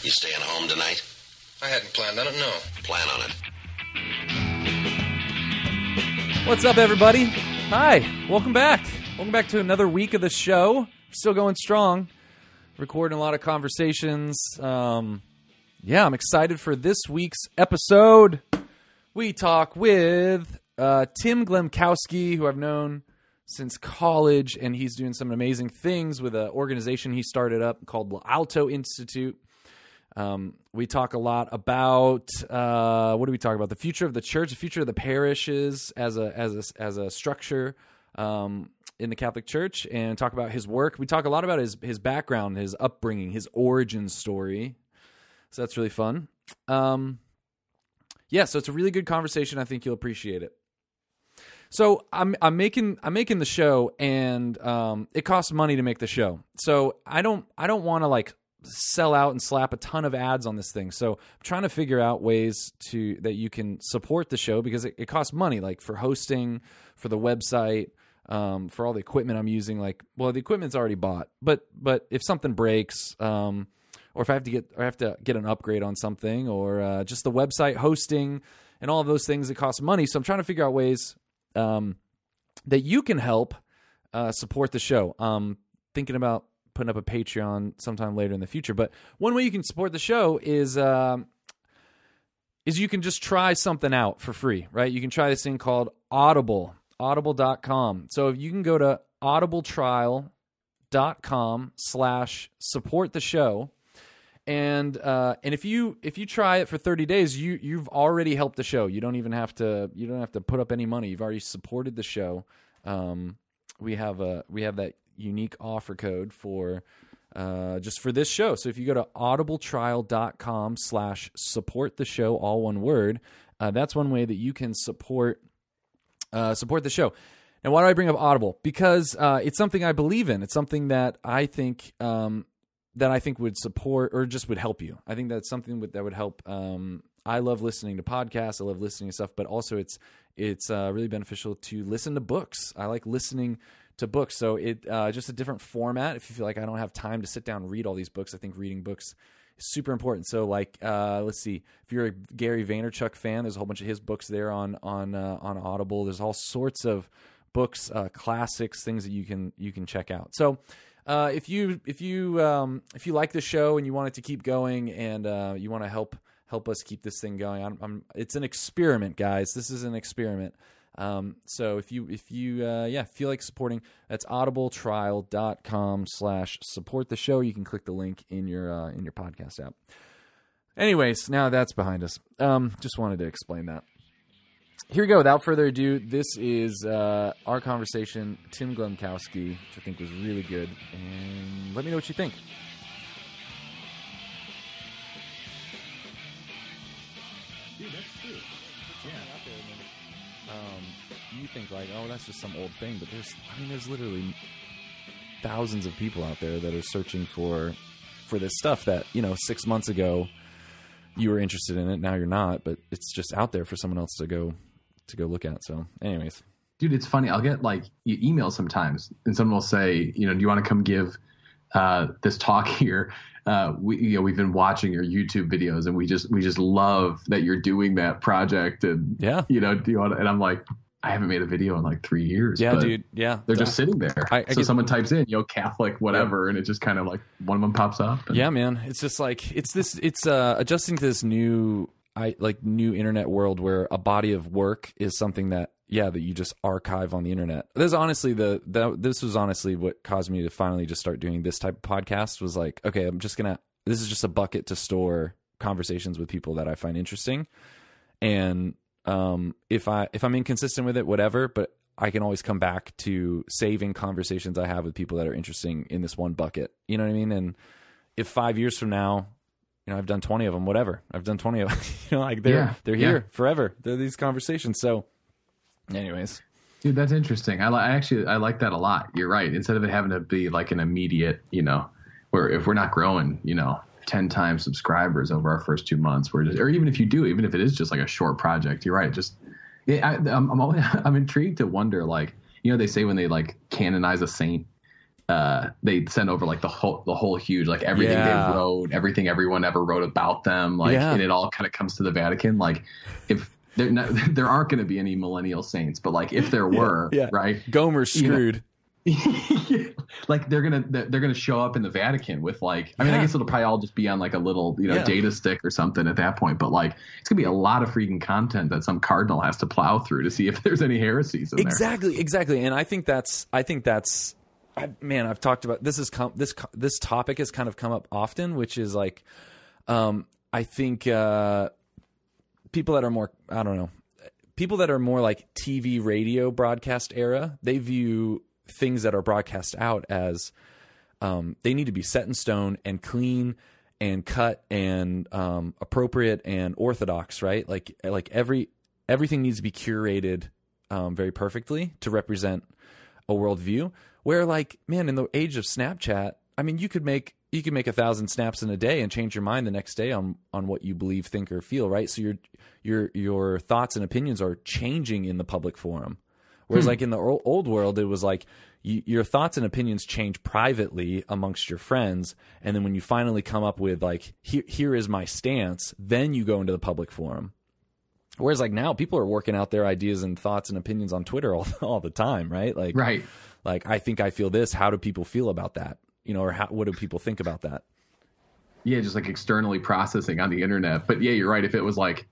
You staying home tonight? I hadn't planned on it, no. Plan on it. What's up, everybody? Hi, welcome back. Welcome back to another week of the show. Still going strong, recording a lot of conversations. Um, yeah, I'm excited for this week's episode. We talk with uh, Tim Glemkowski, who I've known since college, and he's doing some amazing things with an organization he started up called L'Alto Institute. Um, we talk a lot about uh, what do we talk about? The future of the church, the future of the parishes as a as a as a structure um, in the Catholic Church, and talk about his work. We talk a lot about his his background, his upbringing, his origin story. So that's really fun. Um, yeah, so it's a really good conversation. I think you'll appreciate it. So I'm I'm making I'm making the show, and um, it costs money to make the show. So I don't I don't want to like sell out and slap a ton of ads on this thing. So I'm trying to figure out ways to that you can support the show because it, it costs money, like for hosting, for the website, um, for all the equipment I'm using. Like, well, the equipment's already bought, but but if something breaks, um, or if I have to get I have to get an upgrade on something, or uh, just the website hosting and all of those things, it costs money. So I'm trying to figure out ways um, that you can help uh, support the show. Um, thinking about putting up a Patreon sometime later in the future. But one way you can support the show is um, is you can just try something out for free, right? You can try this thing called Audible, audible.com. So if you can go to audibletrial.com slash support the show. And uh, and if you if you try it for 30 days, you you've already helped the show. You don't even have to you don't have to put up any money. You've already supported the show. Um, we have a we have that unique offer code for uh, just for this show. So if you go to audibletrial.com slash support the show, all one word, uh, that's one way that you can support uh, support the show. Now, why do I bring up Audible? Because uh, it's something I believe in. It's something that I think um, that I think would support or just would help you. I think that's something that would help. Um, I love listening to podcasts. I love listening to stuff, but also it's it's uh, really beneficial to listen to books. I like listening to books. So it uh, just a different format. If you feel like I don't have time to sit down and read all these books, I think reading books is super important. So like, uh, let's see, if you're a Gary Vaynerchuk fan, there's a whole bunch of his books there on on uh, on Audible. There's all sorts of books, uh, classics, things that you can you can check out. So. Uh, if you if you um, if you like the show and you want it to keep going and uh, you want to help help us keep this thing going, I'm, I'm, it's an experiment, guys. This is an experiment. Um, so if you if you uh, yeah feel like supporting, that's audibletrial.com slash support the show. You can click the link in your uh, in your podcast app. Anyways, now that's behind us. Um, just wanted to explain that. Here we go. Without further ado, this is uh, our conversation. Tim Glemkowski, which I think was really good, and let me know what you think. Dude, think like, oh, that's just some old thing, but there's, I mean, there's literally thousands of people out there that are searching for for this stuff that you know six months ago you were interested in it. Now you're not, but it's just out there for someone else to go to go look at. So, anyways, dude, it's funny. I'll get like emails sometimes, and someone will say, you know, do you want to come give uh, this talk here? Uh, we you know we've been watching your YouTube videos and we just we just love that you're doing that project and yeah you know do you want and I'm like I haven't made a video in like three years yeah dude yeah they're just sitting there I, I so get, someone types in "yo Catholic whatever yeah. and it just kind of like one of them pops up and, yeah man it's just like it's this it's uh adjusting to this new I like new internet world where a body of work is something that yeah that you just archive on the internet. This honestly the that this was honestly what caused me to finally just start doing this type of podcast was like okay I'm just gonna this is just a bucket to store conversations with people that I find interesting and um if I if I'm inconsistent with it whatever but I can always come back to saving conversations I have with people that are interesting in this one bucket you know what I mean and if five years from now you know, I've done 20 of them, whatever. I've done 20 of them. you know, like they're yeah, they're here yeah. forever. They're these conversations. So anyways. Dude, that's interesting. I, li- I actually I like that a lot. You're right. Instead of it having to be like an immediate, you know, where if we're not growing, you know, 10 times subscribers over our first two months, we're just, or even if you do, even if it is just like a short project, you're right. Just, yeah, I, I'm, I'm, always, I'm intrigued to wonder, like, you know, they say when they like canonize a saint, uh, they send over like the whole the whole huge like everything Yeah. they wrote, everything everyone ever wrote about them, like Yeah. and it all kind of comes to the Vatican. Like if there there aren't going to be any millennial saints, but like if there were, yeah. right? Gomer's You know, screwed. like they're gonna they're gonna show up in the Vatican with like I mean Yeah. I guess it'll probably all just be on like a little you know Yeah. data stick or something at that point but like it's gonna be a lot of freaking content that some cardinal has to plow through to see if there's any heresies in exactly exactly and i think that's i think that's I, man i've talked about this is com- this this topic has kind of come up often which is like um i think uh people that are more i don't know people that are more like tv radio broadcast era they view things that are broadcast out as um, they need to be set in stone and clean and cut and um, appropriate and orthodox, right? Like like every everything needs to be curated um, very perfectly to represent a worldview. Where like man, in the age of Snapchat, I mean, you could make you could make a thousand snaps in a day and change your mind the next day on on what you believe, think, or feel, right? So your your your thoughts and opinions are changing in the public forum. Whereas, hmm. like in the old world, it was like you, your thoughts and opinions change privately amongst your friends, and then when you finally come up with like here, here is my stance, then you go into the public forum. Whereas, like now, people are working out their ideas and thoughts and opinions on Twitter all, all the time, right? Like, right like I think I feel this. How do people feel about that? You know, or how, what do people think about that? yeah just like externally processing on the internet but yeah you're right if it was like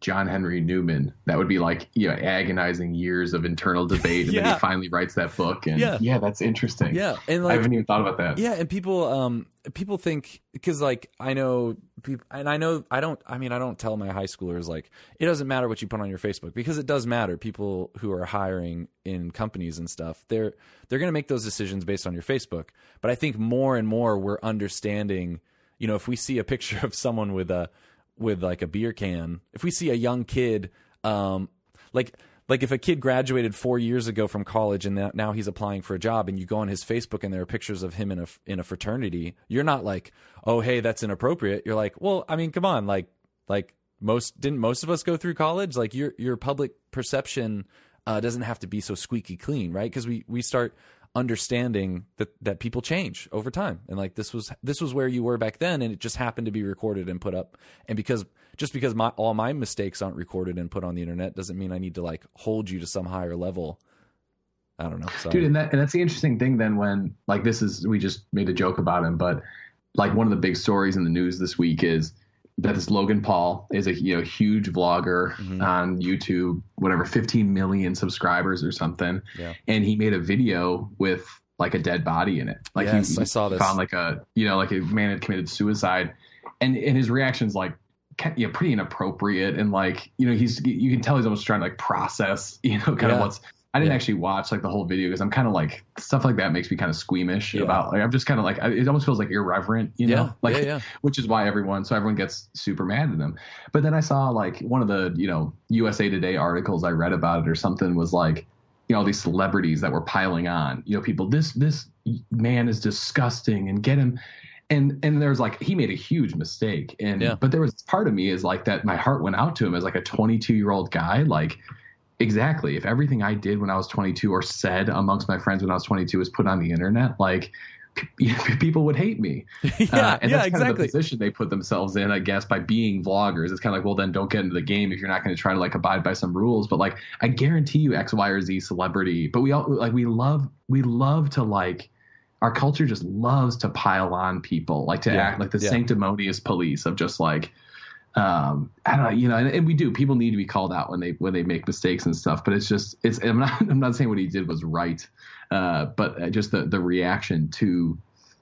John Henry Newman that would be like you know agonizing years of internal debate and then he finally writes that book and Yeah. yeah, that's interesting Yeah, and I haven't even thought about that Yeah, and people um people think because like I know people and I know I don't I mean I don't tell my high schoolers like it doesn't matter what you put on your Facebook because it does matter. People who are hiring in companies and stuff, they're they're going to make those decisions based on your Facebook. But I think more and more we're understanding, you know, if we see a picture of someone with a with like a beer can, if we see a young kid um like like if a kid graduated four years ago from college and now he's applying for a job and you go on his facebook and there are pictures of him in a in a fraternity you're not like oh hey that's inappropriate. You're like well i mean come on like like most didn't most of us go through college? Like your your public perception uh, doesn't have to be so squeaky clean right? Because we we start understanding that that people change over time. And like this was this was where you were back then and it just happened to be recorded and put up. And because just because my all my mistakes aren't recorded and put on the internet doesn't mean I need to like hold you to some higher level. I don't know. So dude and, that, and that's the interesting thing then when like this is we just made a joke about him but like one of the big stories in the news this week is that this Logan Paul is a you know huge vlogger Mhm. on YouTube whatever 15 million subscribers or something Yeah. and he made a video with like a dead body in it like Yes, he, I saw this. found like a you know like a man had committed suicide and and his reactions like you know, pretty inappropriate and like you know he's you can tell he's almost trying to like process you know kind Yeah. of what's I didn't Yeah. actually watch like the whole video because I'm kind of like stuff like that makes me kind of squeamish Yeah. about like I'm just kind of like I- it almost feels like irreverent you know? Yeah, like which is why everyone so everyone gets super mad at him but then I saw like one of the you know USA Today articles I read about it or something was like you know all these celebrities that were piling on. You know people this this man is disgusting and get him. And and there's like he made a huge mistake. And Yeah. but there was part of me is like that my heart went out to him as like a 22 year old guy like exactly if everything i did when i was 22 or said amongst my friends when i was 22 was put on the internet like people would hate me yeah uh, and yeah that's kind of the position they put themselves in, I guess, by being vloggers. It's kind of like, well, then don't get into the game if you're not going to try to like abide by some rules. But like, I guarantee you, X, Y, or Z celebrity. But we all like we love we love to like our culture just loves to pile on people, like to Yeah, act like the sanctimonious police of just like. Um, I don't know, you know, and, and we do. People need to be called out when they when they make mistakes and stuff. But it's just, it's. I'm not. I'm not saying what he did was right, uh, but uh, just the the reaction to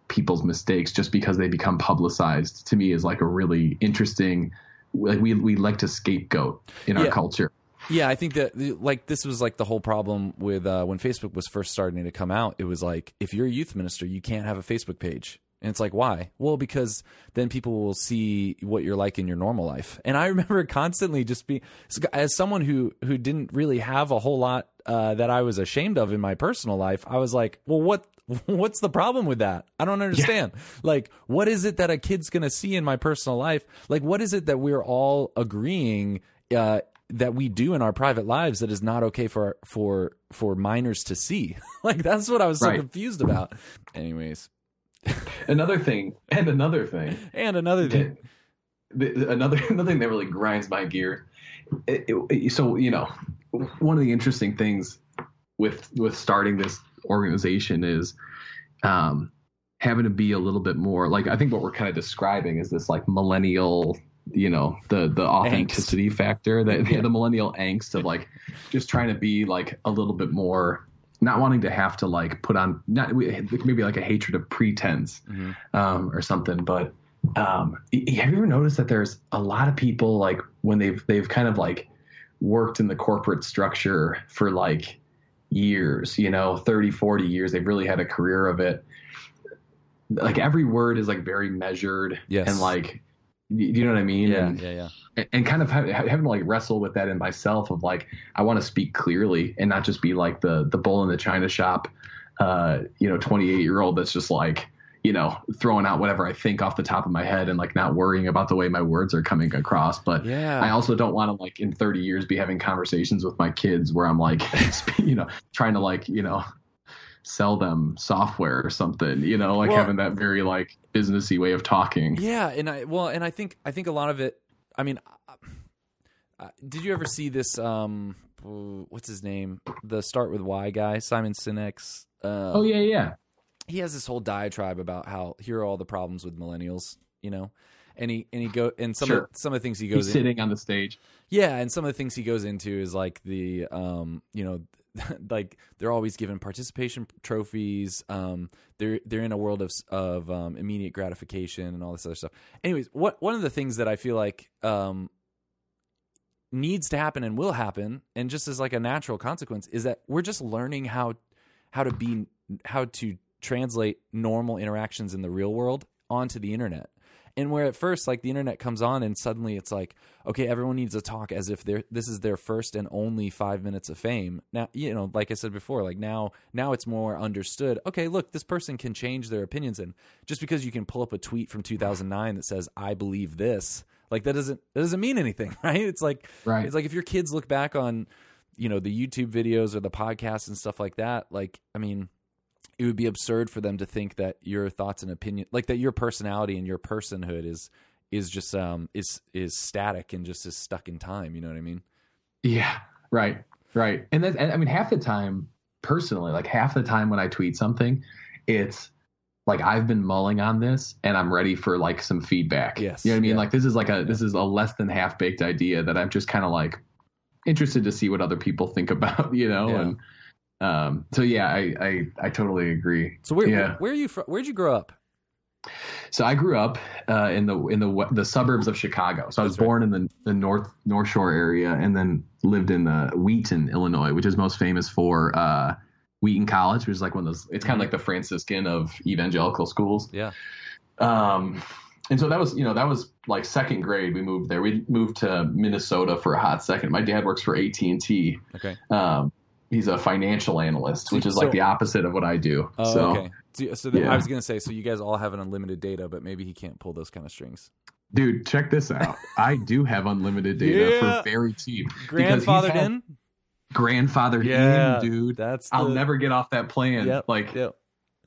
people's mistakes just because they become publicized to me is like a really interesting like we we like to scapegoat in our culture Yeah, I think that like this was like the whole problem with uh, when Facebook was first starting to come out. It was like if you're a youth minister, you can't have a Facebook page. And it's like, why? Well, because then people will see what you're like in your normal life. And I remember constantly just being, as someone who who didn't really have a whole lot uh, that I was ashamed of in my personal life. I was like, well, what what's the problem with that? I don't understand. Like, what is it that a kid's gonna see in my personal life? Like, what is it that we're all agreeing? Uh, that we do in our private lives that is not okay for for for minors to see. like that's what I was so Right. confused about. Anyways, Another thing, and another thing, and another thing. the, the- another another thing that really grinds my gear. It, it- so you know, one of the interesting things with with starting this organization is um, having to be a little bit more like I think what we're kind of describing is this like millennial, you know, the the authenticity factor that yeah, the millennial angst of like just trying to be like a little bit more. Not wanting to have to like put on not maybe like a hatred of pretense Mhm. um, or something, but um, have you ever noticed that there's a lot of people like when they've they've kind of like worked in the corporate structure for like years, you know, 30, 40 years, they've really had a career of it. Like every word is like very measured Yes. and like y- you know what I mean? Yeah, And, yeah, yeah. and- kind of ha- having to like wrestle with that in myself of like I want to speak clearly and not just be like the the bull in the china shop, uh, you know, 28 year old that's just like you know throwing out whatever I think off the top of my head and like not worrying about the way my words are coming across. But Yeah. I also don't want to like in 30 years be having conversations with my kids where I'm like, you know, trying to like you know sell them software or something, you know, like Well- having that very like businessy way of talking. Yeah, and I well, and I think I think a lot of it. I mean, uh, did you ever see this? Um, what's his name? The start with Why guy, Simon Sinek's. Uh, Oh yeah, yeah. he has this whole diatribe about how here are all the problems with millennials, you know, and he and he go and some Sure. of some of the things he goes He's in, sitting on the stage. yeah, and some of the things he goes into is like the um, you know, like they're always given participation trophies. Um, they're they're in a world of of um, immediate gratification and all this other stuff. Anyways, what one of the things that I feel like um needs to happen and will happen, and just as like a natural consequence, is that we're just learning how how to be how to translate normal interactions in the real world onto the internet. And where at first, like the internet comes on, and suddenly it's like, okay, everyone needs to talk as if they're this is their first and only five minutes of fame. Now, you know, like I said before, like now, now it's more understood. Okay, look, this person can change their opinions, and just because you can pull up a tweet from 2009 that says "I believe this," like that doesn't that doesn't mean anything, right? It's like, Right. it's like if your kids look back on, you know, the YouTube videos or the podcasts and stuff like that, like, I mean, it would be absurd for them to think that your thoughts and opinion like that your personality and your personhood is is just um is is static and just is stuck in time you know what i mean Yeah, right, right. And that's, and I mean, half the time, personally, like half the time when I tweet something, it's like I've been mulling on this and I'm ready for like some feedback. Yes, you know what I mean? yeah. Like this is like a this is a less than half baked idea that I'm just kind of like interested to see what other people think about. You know, Yeah. and um, so yeah, I, I I totally agree. so where yeah. where are you from where'd you grow up So I grew up uh, in the in the the suburbs of Chicago. So I was That's right. born in the the North North Shore area, and then lived in uh, Wheaton, Illinois, which is most famous for uh, Wheaton College, which is like one of those. It's kind of like the Franciscan of evangelical schools. yeah Um, and so that was you know that was like second grade. We moved there. We moved to Minnesota for a hot second. My dad works for AT and T. okay Um, he's a financial analyst, which is So- like the opposite of what I do. oh so. okay so, Yeah. i was gonna say so you guys all have an unlimited data but maybe he can't pull those kind of strings Dude, check this out. I do have unlimited data Yeah. for very cheap. Grandfathered had- in Grandfathered yeah in, dude. that's I'll never get off that plan. yep Like yep.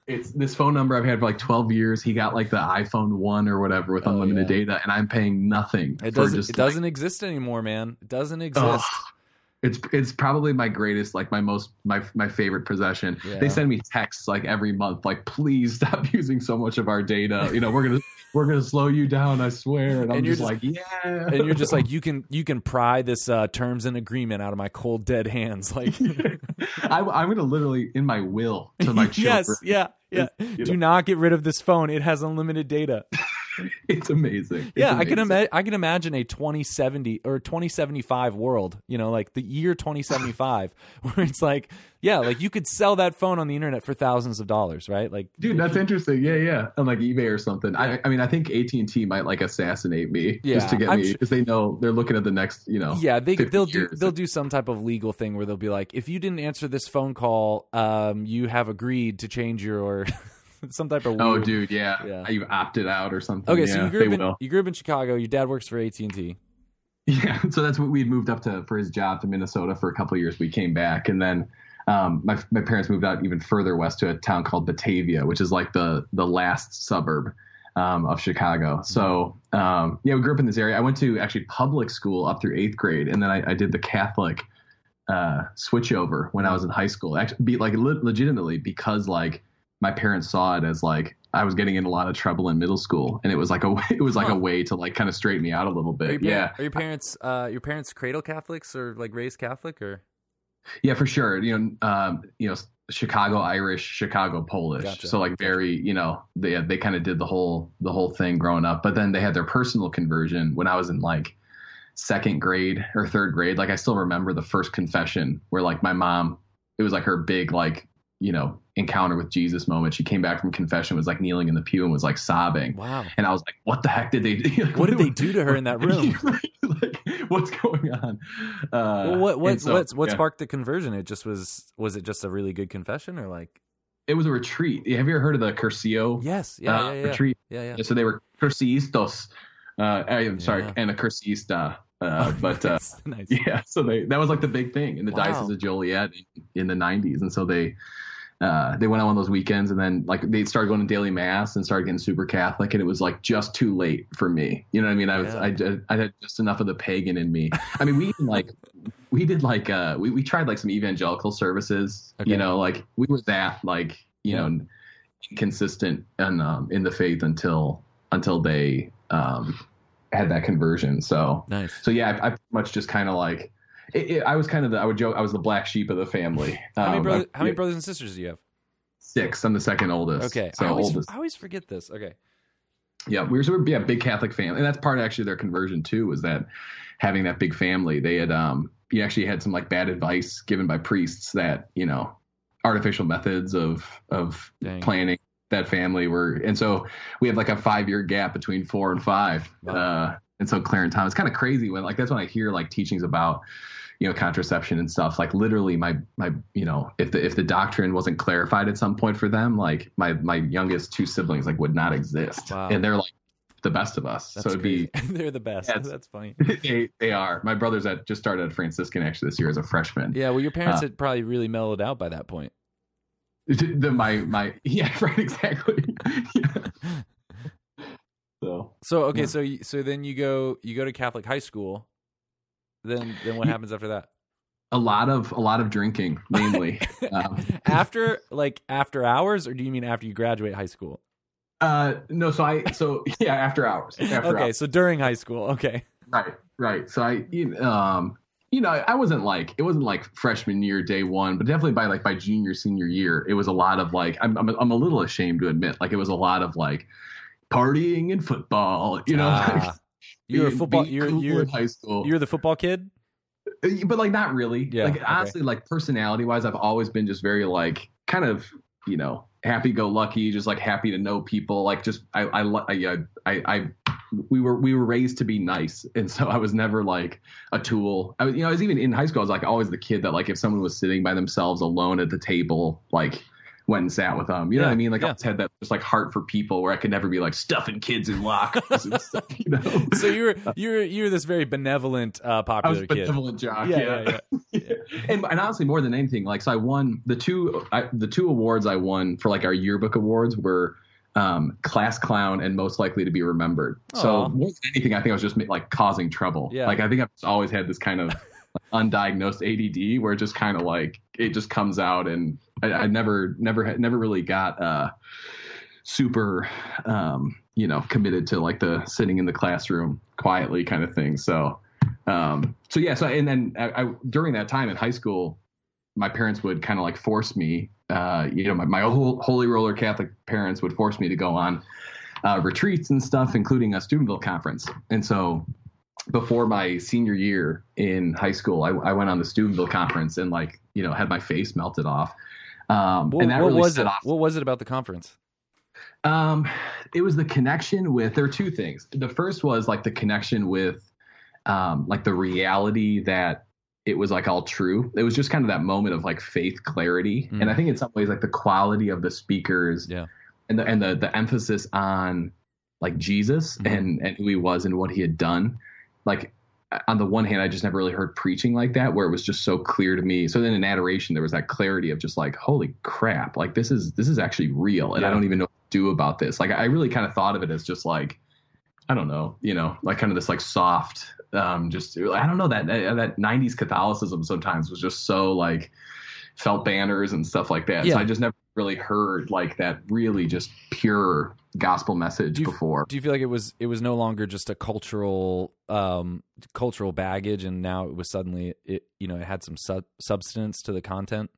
it's this phone number I've had for like 12 years. He got like the iPhone 1 or whatever with Oh, unlimited yeah. data and I'm paying nothing. it doesn't just, it doesn't exist anymore man it doesn't exist Ugh. It's it's probably my greatest, like my most my my favorite possession. Yeah. They send me texts like every month, like please stop using so much of our data. You know, we're gonna we're gonna slow you down, I swear. And I'm you're just, just- like, yeah. and you're just like you can you can pry this uh, terms and agreement out of my cold dead hands like I, I'm gonna literally in my will to my children. yes yeah yeah do know. not get rid of this phone it has unlimited data It's amazing. It's yeah i can amazing. ima- i can imagine a 2070 or 2075 world you know like the year 2075 where it's like yeah like you could sell that phone on the internet for thousands of dollars right like Dude, that's interesting. Yeah, yeah. On like eBay or something. I, I mean, I think AT and T might like assassinate me Yeah, just to get I'm me because they know they're looking at the next, you know. yeah they 50 they'll do they'll do some type of legal thing where they'll be like if you didn't answer this phone call um you have agreed to change your some type of Oh, dude, yeah. Yeah. You opted out or something. Okay, yeah, so you grew up in will. you grew up in Chicago. Your dad works for AT and T. Yeah, so that's what we'd moved up to for his job to Minnesota for a couple of years. We came back, and then um, my my parents moved out even further west to a town called Batavia, which is like the the last suburb um, of Chicago. So um, yeah, we grew up in this area. I went to actually public school up through eighth grade, and then I, I did the Catholic uh, switch over when I was in high school. Actually, be like le- legitimately because like my parents saw it as like I was getting in a lot of trouble in middle school, and it was like a it was like Huh. a way to like kind of straighten me out a little Are bit. par- Yeah, are your parents uh, your parents cradle Catholics or like raised Catholic or? yeah, for sure. You know, um, you know, Chicago Irish, Chicago Polish. Gotcha. So like very, you know, they they kind of did the whole the whole thing growing up. But then they had their personal conversion when I was in like second grade or third grade. Like I still remember the first confession where like my mom, it was like her big like you know encounter with Jesus moment. She came back from confession, was like kneeling in the pew and was like sobbing. Wow. And I was like, "What the heck did they do? What did they do to her in that room? like, what's going on?" Uh, Well, what what so, what what yeah. sparked the conversion? It just was was it just a really good confession or like It was a retreat. Have you ever heard of the Cursillo yes yeah uh, yeah yeah retreat? yeah yeah. Yeah, so they were Cursillistas. Uh, I am sorry, and a Cursista. Uh, but uh, Nice, nice. yeah, so they that was like the big thing in the Wow. diocese of Joliet in, in the '90s, and so they uh, they went on one of those weekends, and then like they started going to daily mass and started getting super Catholic, and it was like just too late for me. You know what I mean? I was Yeah. I, I had just enough of the pagan in me. I mean, we even like we did like uh we we tried like some evangelical services. Okay. You know, like we were that like you Yeah. know inconsistent and um, in the faith until until they um had that conversion. So Nice. so yeah, I, I pretty much just kind of like it, it, I was kind of the I would joke I was the black sheep of the family. How many Um, brothers? I- How many brothers and sisters do you have? Six. I'm the second oldest. Okay, so I always oldest. I always forget this. Okay, Yeah, we were so we yeah big Catholic family, and that's part of actually their conversion too. Was that having that big family? They had um you actually had some like bad advice given by priests that you know artificial methods of of Dang. planning that family were, and so we have like a five year gap between four and five. Wow. Uh, and so Claire and Tom, it's kind of crazy when like that's when I hear like teachings about you know contraception and stuff like literally my my you know if the if the doctrine wasn't clarified at some point for them like my my youngest two siblings like would not exist Wow. and they're like the best of us that's so it'd be they're the best. Yeah, That's funny. they, they are my brother's at just started at franciscan actually this year as a freshman Yeah, well, your parents Uh, had probably really mellowed out by that point. the, my my yeah right exactly Yeah. so So okay, Yeah. so you, so then you go you go to Catholic high school. Then then what happens after that? a lot of a lot of drinking mainly um, after like after hours, or do you mean after you graduate high school? uh no so i so yeah after hours after okay, hours. so during high school. Okay, Right, right. So I, you- um, you know, I wasn't like it wasn't like freshman year day one, but definitely by like by junior senior year, it was a lot of like I'm I'm, I'm a little ashamed to admit like it was a lot of like partying and football, you know. Ah, you're a football. You're cool you're in high school, you're the football kid. Uh, but like not really. Yeah, Like okay. honestly, like personality wise, I've always been just very like kind of you know happy go lucky, just like happy to know people. Like just I I I I, I we were we were raised to be nice, and so I was never like a tool. I was you know I was even in high school. I was like always the kid that like if someone was sitting by themselves alone at the table, like went and sat with them. You know Yeah, what I mean? Like yeah. I always had that just like heart for people where I could never be like stuffing kids in lockers and stuff. You know. So you're you're you're this very benevolent, uh, I was popular kid. benevolent jock. Yeah, Yeah, and, and honestly, more than anything, like so, I won the two I, the two awards I won for like our yearbook awards were um, class clown and most likely to be remembered. Aw. So more than anything, I think I was just like causing trouble. Yeah. Like I think I've just always had this kind of undiagnosed ADD where it just kind of like it just comes out, and I, I never never never really got uh, super um, you know committed to like the sitting in the classroom quietly kind of thing. So um, so yeah, so and then I, I during that time in high school, my parents would kind of like force me, uh, you know, my, my whole holy roller Catholic parents would force me to go on uh, retreats and stuff, including a Steubenville conference. And so before my senior year in high school, I, I went on the Steubenville conference and like, you know, had my face melted off. Um, What, and that what really was it? off. What was it about the conference? Um, it was the connection with. There are two things. The first was like the connection with, um, like the reality that it was like all true. It was just kind of that moment of like faith clarity, Mm. and I think in some ways like the quality of the speakers, Yeah. and the and the the emphasis on like Jesus Mhm. and and who he was and what he had done, like on the one hand, I just never really heard preaching like that, where it was just so clear to me. So then in adoration, there was that clarity of just like, holy crap, like this is this is actually real, and I don't even know what to do about this. Like I really kind of thought of it as just like, I don't know, you know, like kind of this like soft, um, just I don't know that that '90s Catholicism sometimes was just so like felt banners and stuff like that. Yeah. So I just never really heard like that really just pure gospel message Do you- before. Do you feel like it was it was no longer just a cultural um cultural baggage and now it was suddenly it you know it had some sub- substance to the content?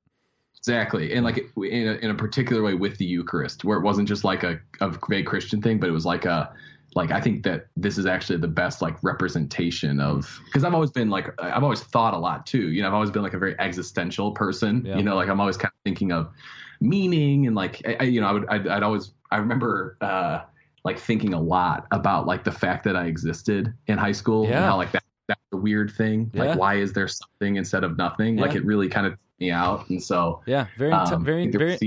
Exactly, and like in a, in a particular way with the Eucharist, where it wasn't just like a, a vague Christian thing, but it was like a like I think that this is actually the best like representation of because I've always been like I've always thought a lot too. You know, I've always been like a very existential person. Yeah. You know, like I'm always kind of thinking of meaning and like I, I- you know I would I'd, I'd always I remember uh like thinking a lot about like the fact that I existed in high school Yeah. and how like that that's a weird thing. Yeah. Like why is there something instead of nothing? Like it really kind of me out and so Yeah, very in t- um, very very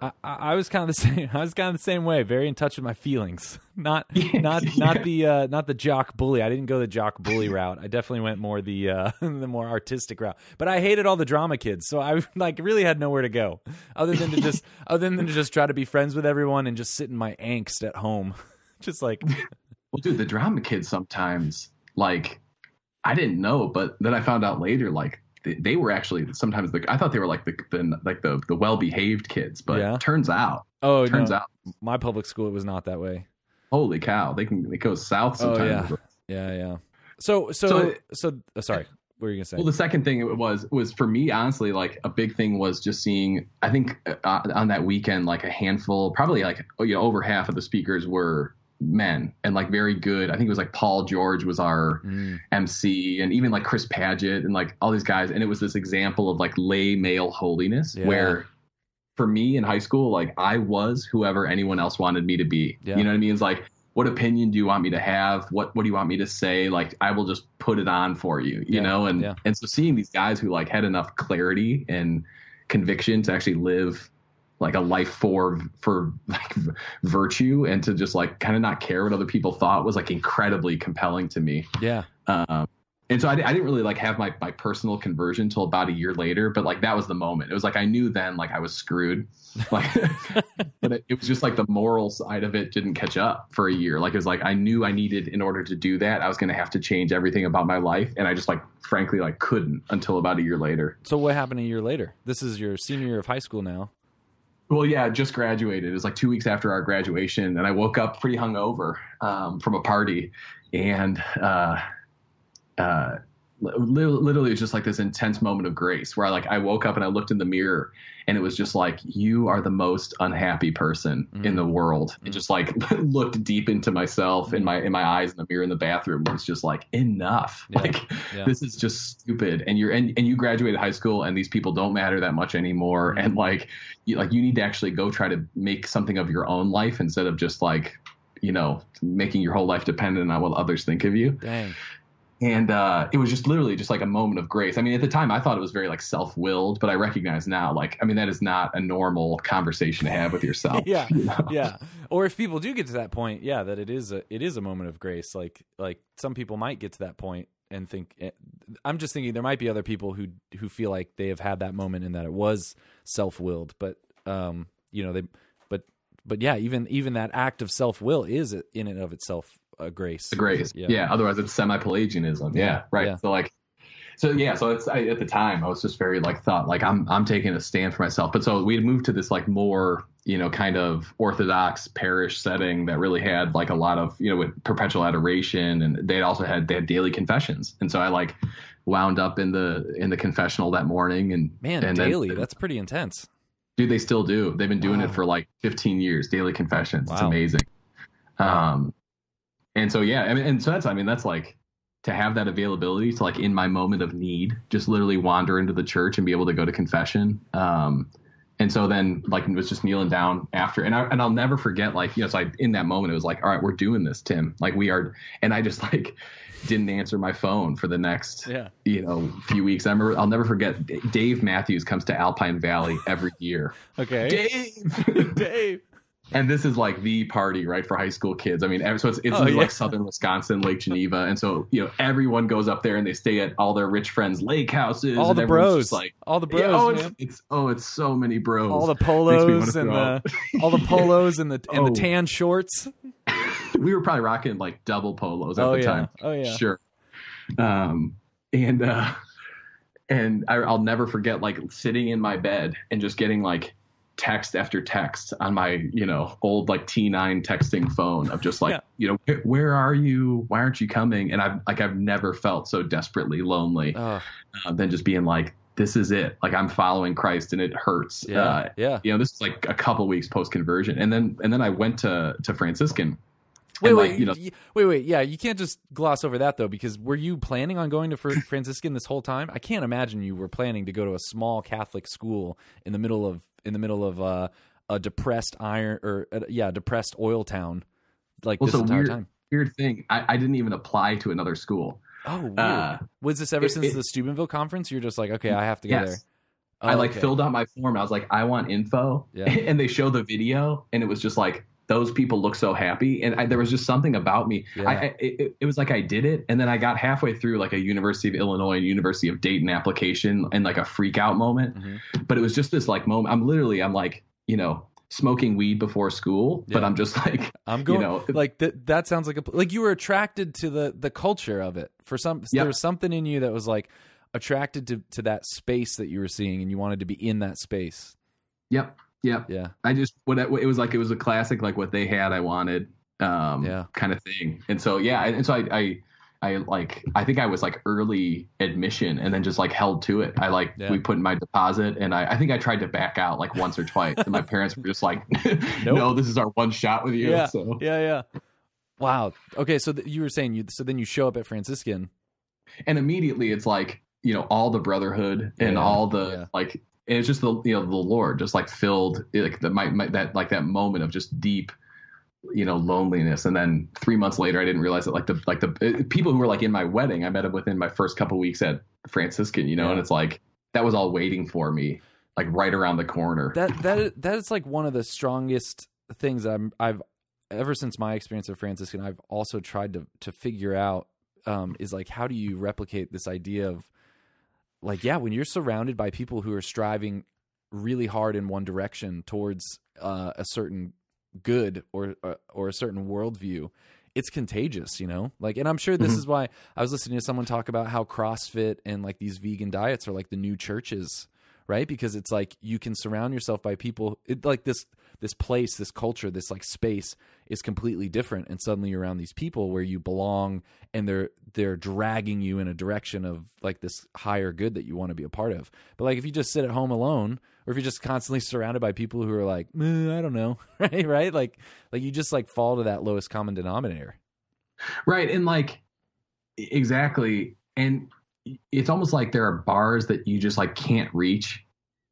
I, I I was kind of the same. I was kind of the same way. Very in touch with my feelings. Not not yeah. not the uh, not the jock bully. I didn't go the jock bully route. I definitely went more the uh, the more artistic route. But I hated all the drama kids, so I like really had nowhere to go other than to just other than to just try to be friends with everyone and just sit in my angst at home. just like Well, dude, the drama kids sometimes like I didn't know, but then I found out later like they, they were actually sometimes the I thought they were like the, the like the the well behaved kids, but Yeah. turns out oh turns no, out my public school it was not that way. holy cow they can it goes south sometimes. Oh, sometimes. yeah. Yeah, yeah. So so So- so, uh, sorry. What were you gonna say? Well, the second thing it was was for me honestly like a big thing was just seeing I think uh, on that weekend like a handful probably like you know over half of the speakers were men and like very good. I think it was like Paul George was our Mm, MC and even like Chris Padgett and like all these guys. And it was this example of like lay male holiness Yeah. where for me in high school, like I was whoever anyone else wanted me to be. Yeah. You know what I mean? It's like, what opinion do you want me to have? What what do you want me to say? Like I will just put it on for you, you Yeah, know? And and so seeing these guys who like had enough clarity and conviction to actually live like a life for for like virtue and to just like kind of not care what other people thought was like incredibly compelling to me. yeah. Um, and so I, I didn't really like have my, my personal conversion until about a year later, but like that was the moment. It was like I knew then like I was screwed. Like, but it, it was just like the moral side of it didn't catch up for a year. Like it was like I knew I needed in order to do that, I was going to have to change everything about my life, and I just like frankly like couldn't until about a year later. So what happened a year later? This is your senior year of high school now. Well, yeah, just graduated. It was like two weeks after our graduation, and I woke up pretty hungover um, from a party, and uh, uh, li- literally it was just like this intense moment of grace where I like I woke up and I looked in the mirror, and it was just like you are the most unhappy person in mm. the world. It mm. just like looked deep into myself in mm. my in my eyes in the mirror in the bathroom. Was just like enough. Yeah, Like yeah. this is just stupid. And you're and, and you graduated high school, and these people don't matter that much anymore. Mm-hmm. And like you, like you need to actually go try to make something of your own life instead of just like you know making your whole life dependent on what others think of you Dang. And uh, it was just literally just like a moment of grace i mean at the time i thought it was very like self-willed but i recognize now like i mean that is not a normal conversation to have with yourself Yeah. you know? yeah or if people do get to that point yeah that it is a it is a moment of grace like like some people might get to that point and think eh, i'm just thinking there might be other people who who feel like they have had that moment and that it was self-willed but um you know they but but yeah even even that act of self-will is in and of itself a grace. The grace. Yeah. yeah, otherwise it's semi-pelagianism. Yeah, Yeah, right. yeah. so like so yeah so it's I, at the time i was just very like thought like i'm i'm taking a stand for myself. But so we had moved to this like more you know kind of orthodox parish setting that really had like a lot of you know with perpetual adoration. And they also had they had daily confessions. And so i like wound up in the in the confessional that morning and man and then- daily. That's pretty intense. Dude they still do. They've been doing Wow. it for like 15 years. Daily confessions. It's amazing. Wow. um and so yeah I mean, and so that's i mean that's like to have that availability to like in my moment of need just literally wander into the church and be able to go to confession. Um and so then like it was just kneeling down after and I and I'll never forget like you know so I in that moment it was like all right we're doing this Tim. Like we are and I just like didn't answer my phone for the next yeah. you know few weeks. I remember I'll never forget Dave Matthews comes to Alpine Valley every year. Okay. Dave! Dave and this is like the party, right, for high school kids. I mean, so it's it's Oh, yeah. like southern Wisconsin, Lake Geneva, and so you know everyone goes up there and they stay at all their rich friends' lake houses. All and the bros, like all the bros, Yeah, oh, it's, it's oh, it's so many bros. all the polos and the all the polos and the and Oh. the tan shorts. we were probably rocking like double polos at Oh the yeah, time. oh yeah. Sure. Um, and uh, and I, I'll never forget like sitting in my bed and just getting like text after text on my you know old like T9 texting phone of just like Yeah. you know "Where- are you? Why aren't you coming? And I've like I've never felt so desperately lonely uh, than just being like this is it. Like I'm following Christ and it hurts. yeah, Uh, yeah. you know this is like a couple weeks post conversion and then and then I went to to Franciscan. Wait, wait, you know wait, wait. Yeah, you can't just gloss over that though, because were you planning on going to Fr- Franciscan this whole time? I can't imagine you were planning to go to a small Catholic school in the middle of in the middle of uh, a depressed iron or uh, yeah, depressed oil town like well, this entire weird, time. weird thing. I, I didn't even apply to another school. Oh. Uh, was this ever it- since it- the Steubenville conference? You're just like, okay, I have to go Yes. there. I Oh, like okay. filled out my form. I was like, I want info, Yeah. and they show the video, and it was just like those people look so happy, and I, there was just something about me. Yeah. I, I it, it was like I did it, and then I got halfway through like a University of Illinois and University of Dayton application, and like a freak out moment. Mhm. But it was just this like moment. I'm literally, I'm like, you know, smoking weed before school, but I'm just like, I'm going know, it- like that. That sounds like a like you were attracted to the the culture of it. For some, Yeah. there was something in you that was like attracted to to that space that you were seeing, and you wanted to be in that space. yep, yep. Yeah, I just what it was like. It was a classic, like what they had, I wanted, um, Yeah. kind of thing. And so yeah, and, and so I, I, I like, I think I was like early admission, and then just like held to it. I like Yeah. we put in my deposit, and I, I think I tried to back out like once or twice, and my parents were just like, Nope. "No, this is our one shot with you." yeah, So yeah, yeah. Wow. Okay, so th- you were saying you. So then you show up at Franciscan. and immediately it's like you know all the brotherhood and Yeah, all the yeah. like and it's just the you know the lord just like filled like the my, my that like that moment of just deep you know loneliness and then three months later i didn't realize that like the like the uh, people who were like in my wedding i met them within my first couple weeks at franciscan you know Yeah. and it's like that was all waiting for me like right around the corner That that that is like one of the strongest things I'm I've ever since my experience of Franciscan. I've also tried to to figure out um, is like how do you replicate this idea of like yeah when you're surrounded by people who are striving really hard in one direction towards uh, a certain good or uh, or a certain worldview it's contagious you know like and i'm sure this Mhm. is why i was listening to someone talk about how crossfit and like these vegan diets are like the new churches right because it's like you can surround yourself by people it, like this this place this culture this like space is completely different and suddenly you're around these people where you belong and they're they're dragging you in a direction of like this higher good that you want to be a part of but like if you just sit at home alone or if you're just constantly surrounded by people who are like "Eh, i don't know right right like like you just like fall to that lowest common denominator Right. And like, exactly. And it's almost like there are bars that you just like can't reach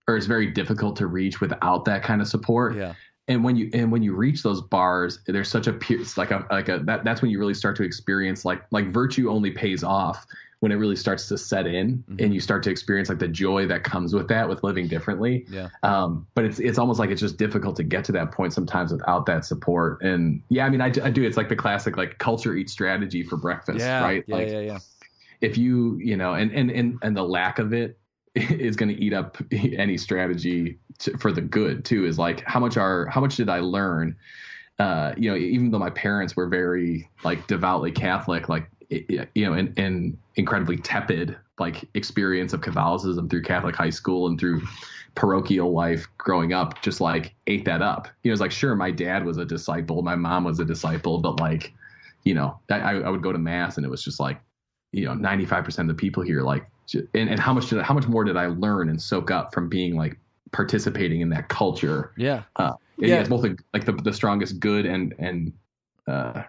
or it's very difficult to reach without that kind of support. yeah And when you, and when you reach those bars, there's such a, it's like a, like a, that, that's when you really start to experience like, like virtue only pays off when it really starts to set in Mhm. and you start to experience like the joy that comes with that, with living differently. yeah Um, but it's it's almost like it's just difficult to get to that point sometimes without that support. And yeah, I mean, I, do- I do. It's like the classic like culture eat strategy for breakfast, yeah right? yeah like yeah yeah if you you know, and and and and the lack of it is going to eat up any strategy to, for the good too. Is like how much are how much did I learn? Uh, you know, even though my parents were very like devoutly Catholic, like you know, and, and incredibly tepid like experience of Catholicism through Catholic high school and through parochial life growing up, just like ate that up. You know, it's like sure, my dad was a disciple, my mom was a disciple, but like, you know, I, I would go to mass and it was just like, you know, ninety five percent of the people here, like, and, and how much did I, how much more did I learn and soak up from being like participating in that culture? yeah Uh, Yeah. yeah, it's both a, like the the strongest good and and uh,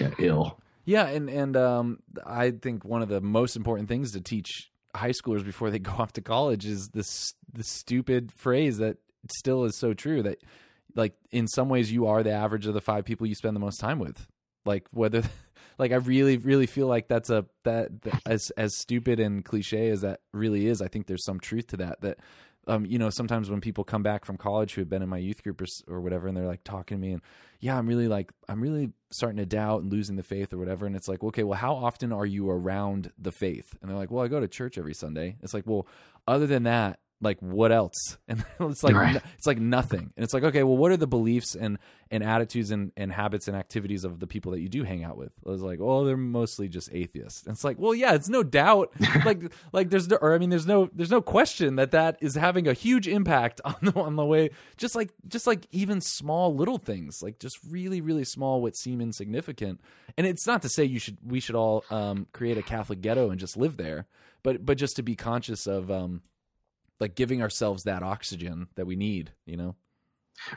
yeah, ill. Yeah, and and um, I think one of the most important things to teach high schoolers before they go off to college is this the stupid phrase that still is so true that like in some ways you are the average of the five people you spend the most time with. Like whether like I really really feel like that's a that, that as as stupid and cliche as that really is, I think there's some truth to that that um, you know, sometimes when people come back from college who have been in my youth group or, or whatever, and they're like talking to me, and yeah, I'm really like, I'm really starting to doubt and losing the faith or whatever. And it's like, okay, well, how often are you around the faith? And they're like, well, I go to church every Sunday. It's like, well, other than that, like what else? And it's like, Right. it's like nothing. And it's like, okay, well, what are the beliefs and and attitudes and, and habits and activities of the people that you do hang out with? I was like, oh, they're mostly just atheists. And it's like, well, yeah, it's no doubt. like like there's no, or I mean, there's no there's no question that that is having a huge impact on the on the way. Just like just like even small little things, like just really really small, what seem insignificant. And it's not to say you should we should all um, create a Catholic ghetto and just live there, but but just to be conscious of. Um, like giving ourselves that oxygen that we need, you know?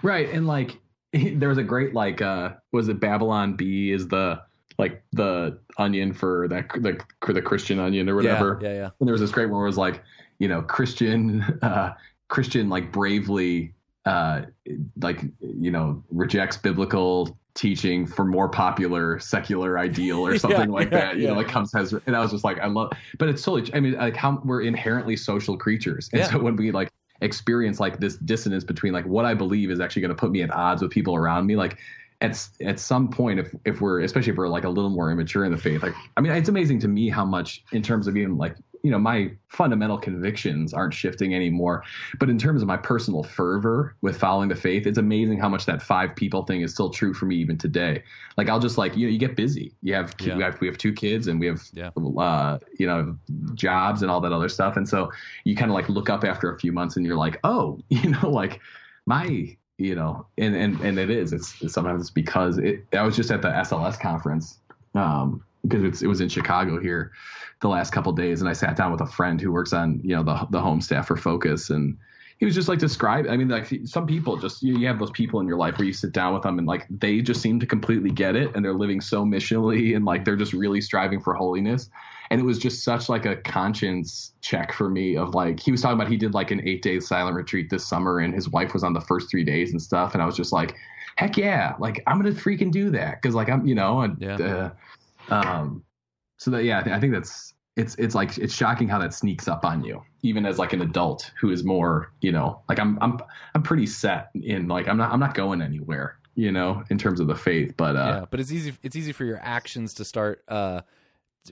Right. And like there was a great like uh was it Babylon Bee is the like the onion for that the the Christian onion or whatever. Yeah, yeah, yeah. And there was this great one where it was like, you know, Christian uh Christian like bravely uh like you know rejects biblical teaching for more popular secular ideal or something Yeah, like yeah, that you yeah. know like comes has and i was just like i love but it's totally i mean like how we're inherently social creatures and so when we like experience like this dissonance between like what i believe is actually going to put me at odds with people around me like at at some point if if we're especially if we're like a little more immature in the faith like i mean it's amazing to me how much in terms of even like you know my fundamental convictions aren't shifting anymore. But in terms of my personal fervor with following the faith it's amazing how much that five people thing is still true for me even today. Like i'll just like you know you get busy. You have Yeah. we have we have two kids and we have Yeah. uh you know jobs and all that other stuff. And so you kind of like look up after a few months and you're like oh you know like my you know and and and it is. It's, it's sometimes it's because it i was just at the sls conference um because it's, it was in chicago here the last couple days and i sat down with a friend who works on you know the the home staff for focus and he was just like describe i mean like some people just you, you have those people in your life where you sit down with them and like they just seem to completely get it and they're living so missionally and like they're just really striving for holiness and it was just such like a conscience check for me of like he was talking about he did like an eight day silent retreat this summer and his wife was on the first three days and stuff and i was just like heck yeah like i'm gonna freaking do that because like i'm you know and Yeah. uh, um so that yeah I, th- I think that's it's it's like it's shocking how that sneaks up on you even as like an adult who is more you know like i'm i'm i'm pretty set in like i'm not i'm not going anywhere you know in terms of the faith but uh yeah, but it's easy. It's easy for your actions to start. Uh,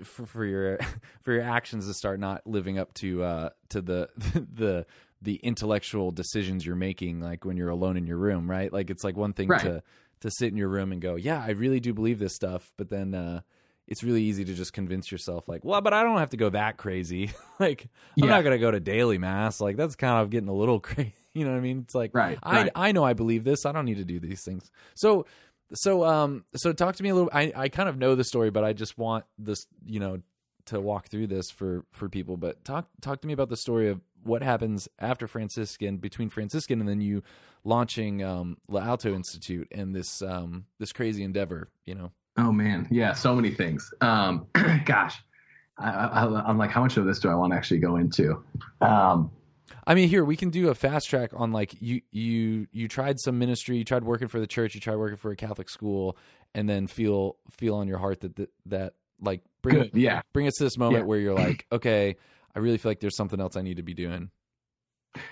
for, for your for your actions to start not living up to uh to the the the intellectual decisions you're making like when you're alone in your room right like it's like one thing Right. to to sit in your room and go yeah i really do believe this stuff but then uh it's really easy to just convince yourself like well but i don't have to go that crazy. Like i'm Yeah. not gonna go to daily mass. Like that's kind of getting a little crazy you know what i mean? It's like Right, i right. i know i believe this. I don't need to do these things. So so um so talk to me a little I I kind of know the story but I just want this you know to walk through this for for people. But talk talk to me about the story of what happens after Franciscan between Franciscan and then you launching um L'Alto Institute and this um this crazy endeavor you know Oh man, yeah, so many things. Um, gosh, I, I, I'm like, how much of this do I want to actually go into? Um, I mean here we can do a fast track on like you you you tried some ministry you tried working for the church you tried working for a Catholic school and then feel feel on your heart that that, that like bring good, yeah, bring us to this moment Yeah. where you're like, okay, I really feel like there's something else I need to be doing.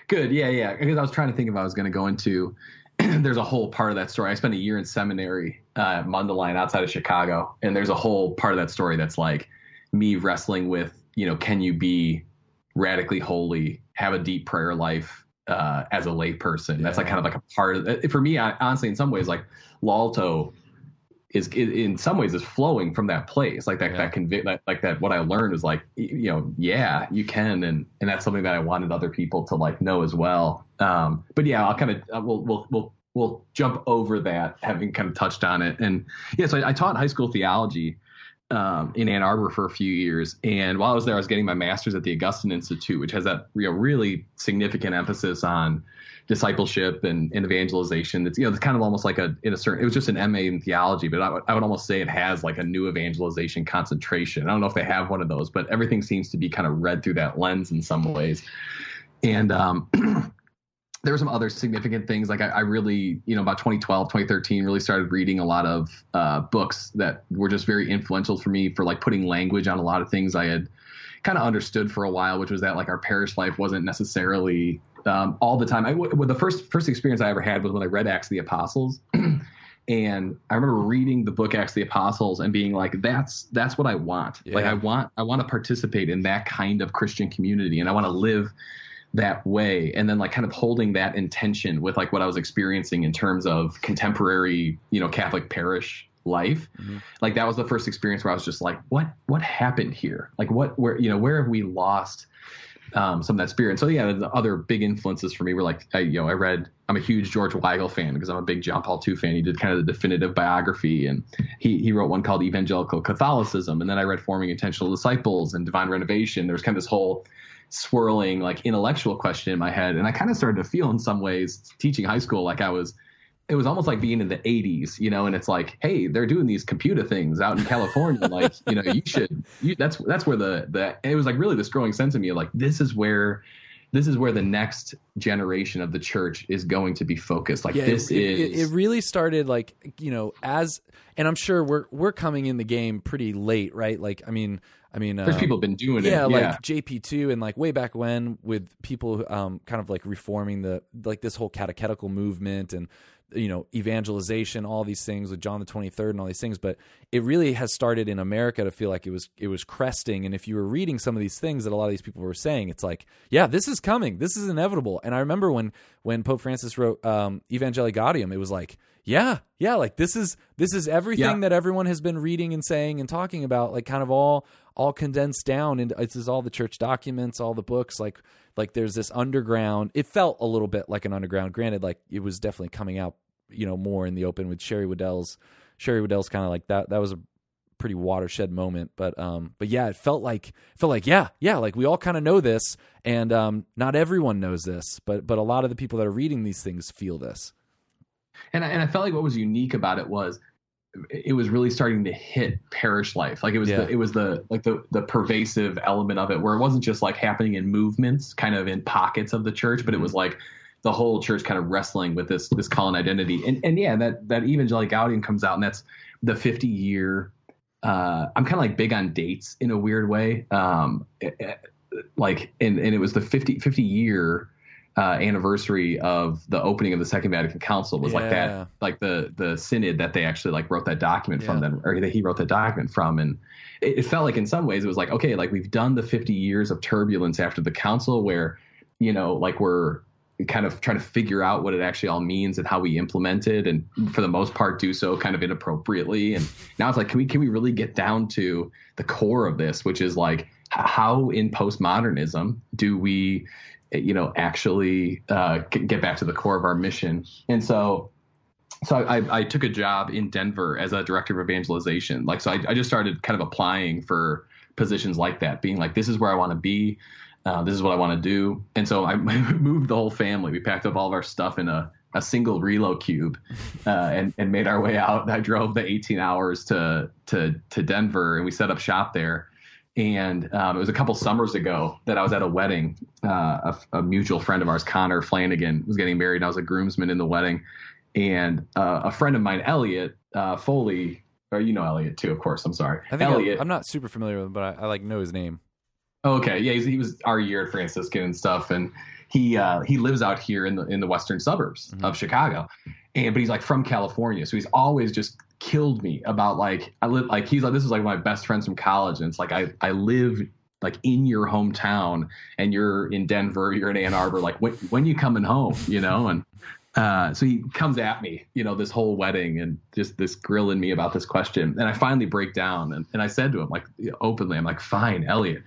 good, yeah, yeah. Because I was trying to think if I was going to go into. there's a whole part of that story. I spent a year in seminary, uh, at Mundelein outside of Chicago, and there's a whole part of that story that's like me wrestling with, you know, can you be radically holy, have a deep prayer life uh, as a lay person? That's like kind of like a part of it. For me, I, honestly, in some ways, like L'Alto is in- in some ways is flowing from that place like that Yeah. that convict that, like that what i learned is like you know yeah you can and and that's something that i wanted other people to like know as well um but yeah i'll kind of uh, we'll we'll we'll we'll jump over that having kind of touched on it and yeah so i, I taught high school theology um, in Ann Arbor for a few years, and while I was there, I was getting my master's at the Augustine Institute, which has that you know, really significant emphasis on discipleship and, and evangelization. It's you know it's kind of almost like a in a certain. It was just an MA in theology, but I would, I would almost say it has like a new evangelization concentration. I don't know if they have one of those, but everything seems to be kind of read through that lens in some ways. And um, there were some other significant things. Like I, I really, you know, about 2012, 2013, really started reading a lot of uh, books that were just very influential for me for like putting language on a lot of things I had kind of understood for a while, which was that like our parish life wasn't necessarily um, all the time. I, well, the first first experience I ever had was when I read Acts of the Apostles. and I remember reading the book Acts of the Apostles and being like, "That's that's what I want. Yeah. Like I want I want to participate in that kind of Christian community, and I want to live that way." And then like kind of holding that intention with like what I was experiencing in terms of contemporary, you know, Catholic parish life. Like that was the first experience where I was just like, "What what happened here? Like what where you know where have we lost?" um, some of that spirit. So yeah, the other big influences for me were like, I, you know, I read. I'm a huge George Weigel fan because I'm a big John Paul II fan. He did kind of the definitive biography, and he he wrote one called Evangelical Catholicism, and then I read Forming Intentional Disciples and Divine Renovation. There was kind of this whole swirling like intellectual question in my head, and I kind of started to feel in some ways teaching high school like I was. It was almost like being in the 80s, you know, and it's like, hey, they're doing these computer things out in California. like, you know, you should. You, that's that's where the the it was like really this growing sense of me like this is where this is where the next generation of the church is going to be focused. Like yeah, this it, is it, it really started like you know as and I'm sure we're we're coming in the game pretty late, right? Like I mean I mean there's um, people been doing yeah, it. Yeah, like JP2 and like way back when with people um kind of like reforming the like this whole catechetical movement and you know evangelization all these things with John the 23rd and all these things but it really has started in America to feel like it was it was cresting. And if you were reading some of these things that a lot of these people were saying it's like yeah this is coming. This is inevitable. And I remember when when Pope Francis wrote um Evangelii Gaudium it was like yeah yeah like this is this is everything Yeah. that everyone has been reading and saying and talking about like kind of all all condensed down into this is all the church documents all the books like like there's this underground it felt a little bit like an underground. Granted like it was definitely coming out you know more in the open with Sherry Weddell's Sherry Weddell's kind of like that that was a pretty watershed moment but um but yeah it felt like felt like yeah yeah like we all kind of know this and um not everyone knows this but but a lot of the people that are reading these things feel this. And I, and I felt like what was unique about it was it was really starting to hit parish life. Like it was Yeah. the it was the like the the pervasive element of it where it wasn't just like happening in movements, kind of in pockets of the church, but it was like the whole church kind of wrestling with this this call and identity. And and yeah, that that Evangelii Gaudium comes out and that's the 50 year uh I'm kind of like big on dates in a weird way. Um eh, eh, like and and it was the 50 50 year uh, anniversary of the opening of the Second Vatican Council. Was like that, like the the synod that they actually like wrote that document from, Yeah. then or that he wrote that document from, and it, it felt like in some ways it was like okay, like we've done the 50 years of turbulence after the council, where you know like we're kind of trying to figure out what it actually all means and how we implement it, and for the most part do so kind of inappropriately, and now it's like can we can we really get down to the core of this, which is like how in postmodernism do we you know actually uh, get back to the core of our mission and so so I, I took a job in denver as a director of evangelization like so I, I just started kind of applying for positions like that being like this is where i want to be uh, this is what i want to do and so i moved the whole family we packed up all of our stuff in a a single relo cube uh, and and made our way out. I drove the 18 hours to to to Denver and we set up shop there. And um, it was a couple summers ago that I was at a wedding. Uh, a, a mutual friend of ours, Connor Flanagan, was getting married. And I was a groomsman in the wedding, and uh, a friend of mine, Elliot uh, Foley, or you know Elliot too, of course. I'm sorry, I think Elliot. I, am not super familiar with him but I, I like know his name Okay, yeah, he's, he was our year at Franciscan and stuff, and he uh, he lives out here in the in the western suburbs of Chicago, and but he's like from California, so he's always just killed me about like I live like he's like this is like my best friends from college, and it's like I I live like in your hometown, and you're in Denver, you're in Ann Arbor, like when when you coming home, you know, and uh, so he comes at me, you know, this whole wedding and just this grilling me about this question. And I finally break down and, and I said to him, like openly, I'm like, fine, Elliot,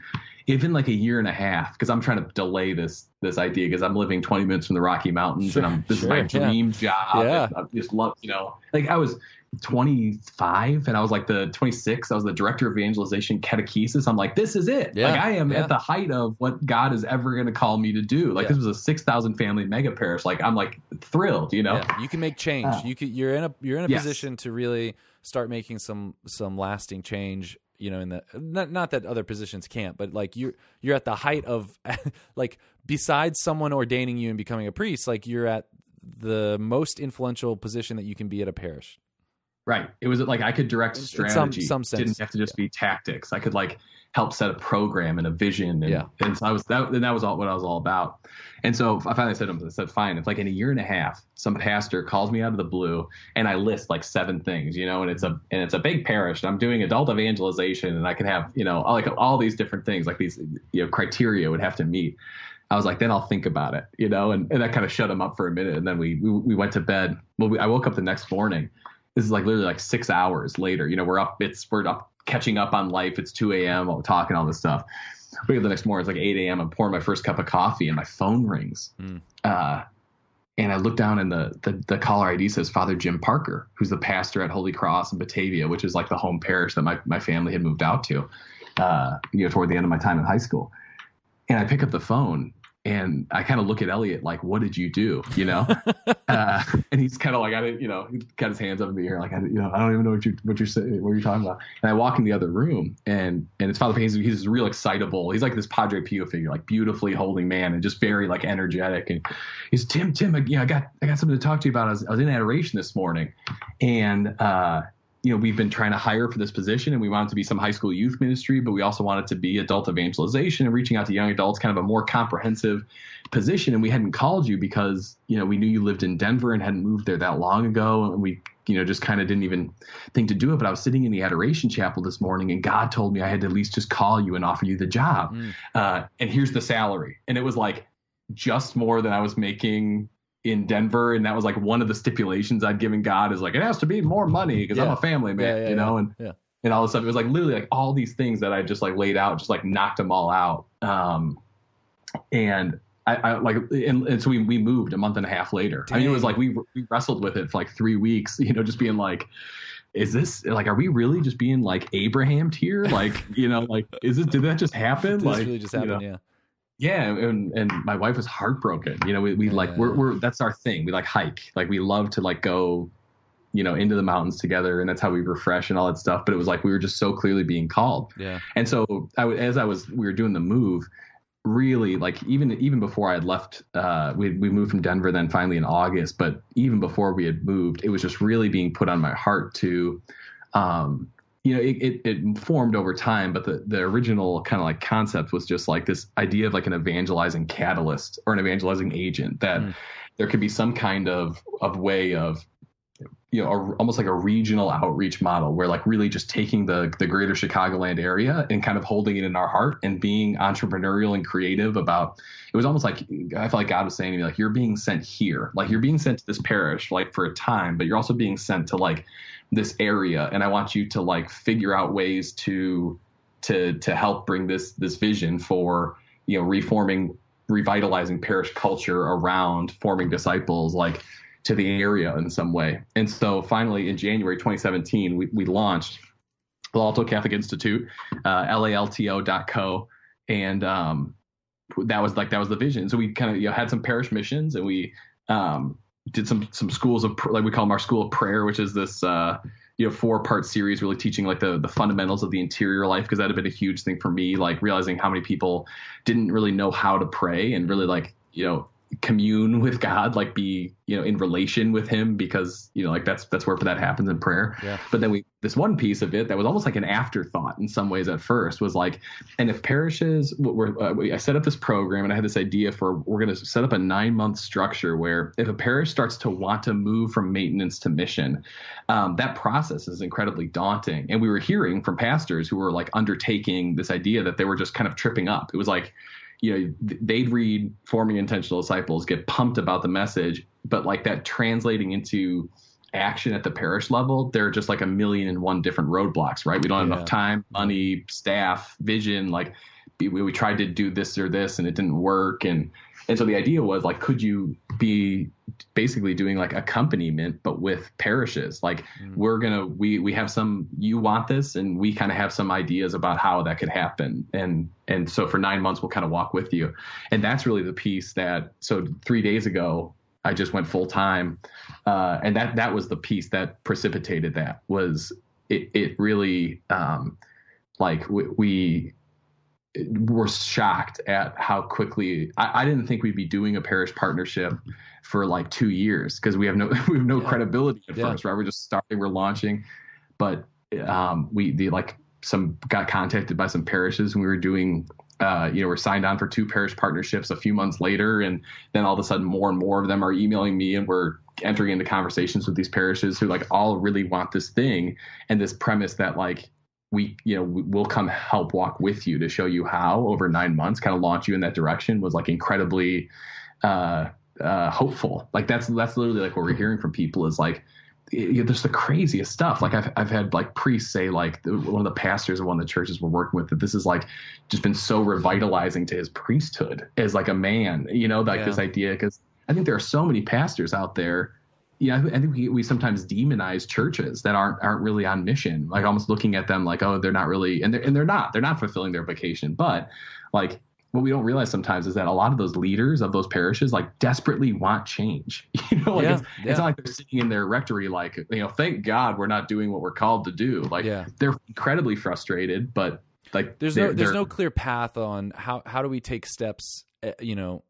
if in like a year and a half, because I'm trying to delay this this idea because I'm living 20 minutes from the Rocky Mountains Sure, and I'm this sure, is my yeah. dream job. Yeah. I just love, you know, like I was 25 and I was like the 26. I was the director of evangelization catechesis. I'm like, this is it. Yeah, like I am yeah. at the height of what God is ever going to call me to do. Like Yeah. this was a 6,000 family mega parish. Like I'm like thrilled, you know? You can make change. Uh, you could. You're in a. You're in a yes. position to really start making some some lasting change. You know, in the not not that other positions can't, but like you're you're at the height of like besides someone ordaining you and becoming a priest, like you're at the most influential position that you can be at a parish. Right. It was like I could direct strategy. some- some sense, Didn't have to just be tactics. I could like help set a program and a vision. And, Yeah. and so I was that. And that was all what I was all about. And so I finally said to him, I said, fine. If like in a year and a half, some pastor calls me out of the blue and I list like seven things, you know, and it's a and it's a big parish and I'm doing adult evangelization and I can have you know like all these different things like these you know criteria would have to meet. I was like, then I'll think about it, you know, and, and that kind of shut him up for a minute. And then we we, we went to bed. Well, we, I woke up the next morning. This is like literally like six hours later. You know, we're up. It's we're up catching up on life. It's 2 a.m. Talking all this stuff. Wake up the next morning. It's like 8 a.m. I'm pouring my first cup of coffee, and my phone rings. Mm. Uh, and I look down, and the, the the caller ID says Father Jim Parker, who's the pastor at Holy Cross in Batavia, which is like the home parish that my my family had moved out to. Uh, you know, toward the end of my time in high school. And I pick up the phone and I kind of look at Elliot like, "What did you do?" You know, uh, and he's kind of like, "I didn't," you know, he got his hands up in the air like, "I, you know, I don't even know what you what you're saying, what you're talking about." And I walk in the other room, and and it's Father Payne. He's, he's real excitable. He's like this Padre Pio figure, like beautifully holding man, and just very like energetic. And he's Tim, Tim, yeah, I got I got something to talk to you about. I was, I was in adoration this morning, and uh, you know, we've been trying to hire for this position and we want it to be some high school youth ministry, but we also want it to be adult evangelization and reaching out to young adults, kind of a more comprehensive position. And we hadn't called you because, you know, we knew you lived in Denver and hadn't moved there that long ago. And we, you know, just kind of didn't even think to do it. But I was sitting in the adoration chapel this morning and God told me I had to at least just call you and offer you the job. Mm. Uh, and here's the salary. And it was like just more than I was making in Denver, and that was like one of the stipulations I'd given God is like it has to be more money because I'm a family man, Yeah, yeah, you know, yeah. and Yeah. and all this stuff. It was like literally like all these things that I just like laid out, just like knocked them all out. Um, and I, I like, and, and so we we moved a month and a half later. I mean, it was like we we wrestled with it for like three weeks, you know, just being like. Is this like? Are we really just being like Abraham here? Like, you know, like, is it? Did that just happen? Did like, this really just you know? Yeah. Yeah, and and my wife was heartbroken. You know, we, we like we're we're that's our thing. We like hike. Like we love to like go, you know, into the mountains together, and that's how we refresh and all that stuff. But it was like we were just so clearly being called. Yeah. And so I w- as I was we were doing the move, really like even even before I had left, uh, we we moved from Denver then finally in August. But even before we had moved, it was just really being put on my heart to, um, you know, it, it, it formed over time, but the, the original kind of like concept was just like this idea of like an evangelizing catalyst or an evangelizing agent that Mm. there could be some kind of, of way of, you know, a, almost like a regional outreach model where like really just taking the, the greater Chicagoland area and kind of holding it in our heart and being entrepreneurial and creative about, it was almost like, I felt like God was saying to me, like, you're being sent here, like you're being sent to this parish, like for a time, but you're also being sent to like, this area and i want you to like figure out ways to to to help bring this this vision for you know reforming revitalizing parish culture around forming disciples like to the area in some way. And so finally in january 2017 we, we launched the L'Alto catholic institute uh, lalto.co and um that was like that was the vision. So we kind of you know had some parish missions and we um did some some schools of like we call them our school of prayer, which is this uh, you know four part series really teaching like the the fundamentals of the interior life because that had been a huge thing for me, like realizing how many people didn't really know how to pray and really like you know commune with God, like be you know in relation with Him because you know like that's that's where that happens in prayer. Yeah. But then we this one piece of it that was almost like an afterthought in some ways at first was like, and if parishes were, uh, we- I set up this program and I had this idea for we're going to set up a nine month structure where if a parish starts to want to move from maintenance to mission, um, that process is incredibly daunting. And we were hearing from pastors who were like undertaking this idea that they were just kind of tripping up. It was like, you know, they'd read Forming Intentional Disciples, get pumped about the message, but like that translating into action at the parish level, there are just like a million and one different roadblocks, right? We don't have Yeah. enough time, money, staff, vision. Like we, we tried to do this or this and it didn't work. And, and so the idea was like, could you be basically doing like accompaniment, but with parishes? Like we're going to, we, we have some, you want this and we kind of have some ideas about how that could happen. And, and so for nine months, we'll kind of walk with you. And that's really the piece that, so three days ago, I just went full time. Uh, and that, that was the piece that precipitated that was it, it really, um, like we, we were shocked at how quickly I, I, didn't think we'd be doing a parish partnership for like two years because we have no we have no yeah. credibility at yeah. first, right? We're just starting, we're launching, but um, we the like some got contacted by some parishes and we were doing uh, you know, we're signed on for two parish partnerships a few months later, and then all of a sudden, more and more of them are emailing me, and we're entering into conversations with these parishes who like all really want this thing and this premise that like we you know we'll come help walk with you to show you how over nine months kind of launch you in that direction was like incredibly uh, uh, hopeful like that's that's literally like what we're hearing from people is like there's the craziest stuff like I've, I've had like priests say like one of the pastors of one of the churches we're working with that this is like just been so revitalizing to his priesthood as like a man you know like yeah. this idea because i think there are so many pastors out there yeah, I think we, we sometimes demonize churches that aren't aren't really on mission, like almost looking at them like, oh, they're not really, and they're and they're not, they're not fulfilling their vocation. But like, what we don't realize sometimes is that a lot of those leaders of those parishes like desperately want change. You know, like yeah, it's, yeah. it's, not like they're sitting in their rectory like, you know, thank God we're not doing what we're called to do. Like, yeah. they're incredibly frustrated, but like, there's no there's no clear path on how how do we take steps, eh, you know,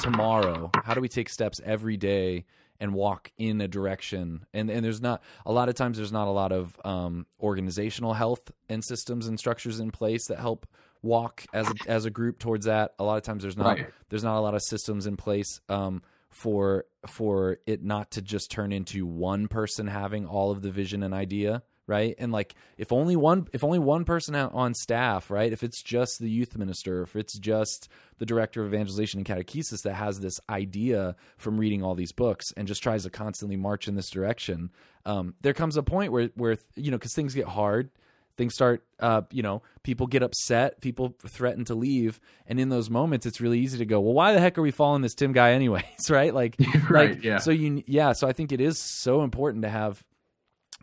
tomorrow? How do we take steps every day? And walk in a direction. And and there's not a lot of times there's not a lot of um, organizational health and systems and structures in place that help walk as a, as a group towards that. A lot of times there's not right. there's not a lot of systems in place um, for for it not to just turn into one person having all of the vision and idea right? And like if only one if only one person on staff right? If it's just the youth minister if it's just the director of evangelization and catechesis that has this idea from reading all these books and just tries to constantly march in this direction um, there comes a point where where you know because things get hard things start uh, you know people get upset people threaten to leave and in those moments it's really easy to go well why the heck are we following this tim guy anyways? Right? Like right like, yeah. so you yeah so i think it is so important to have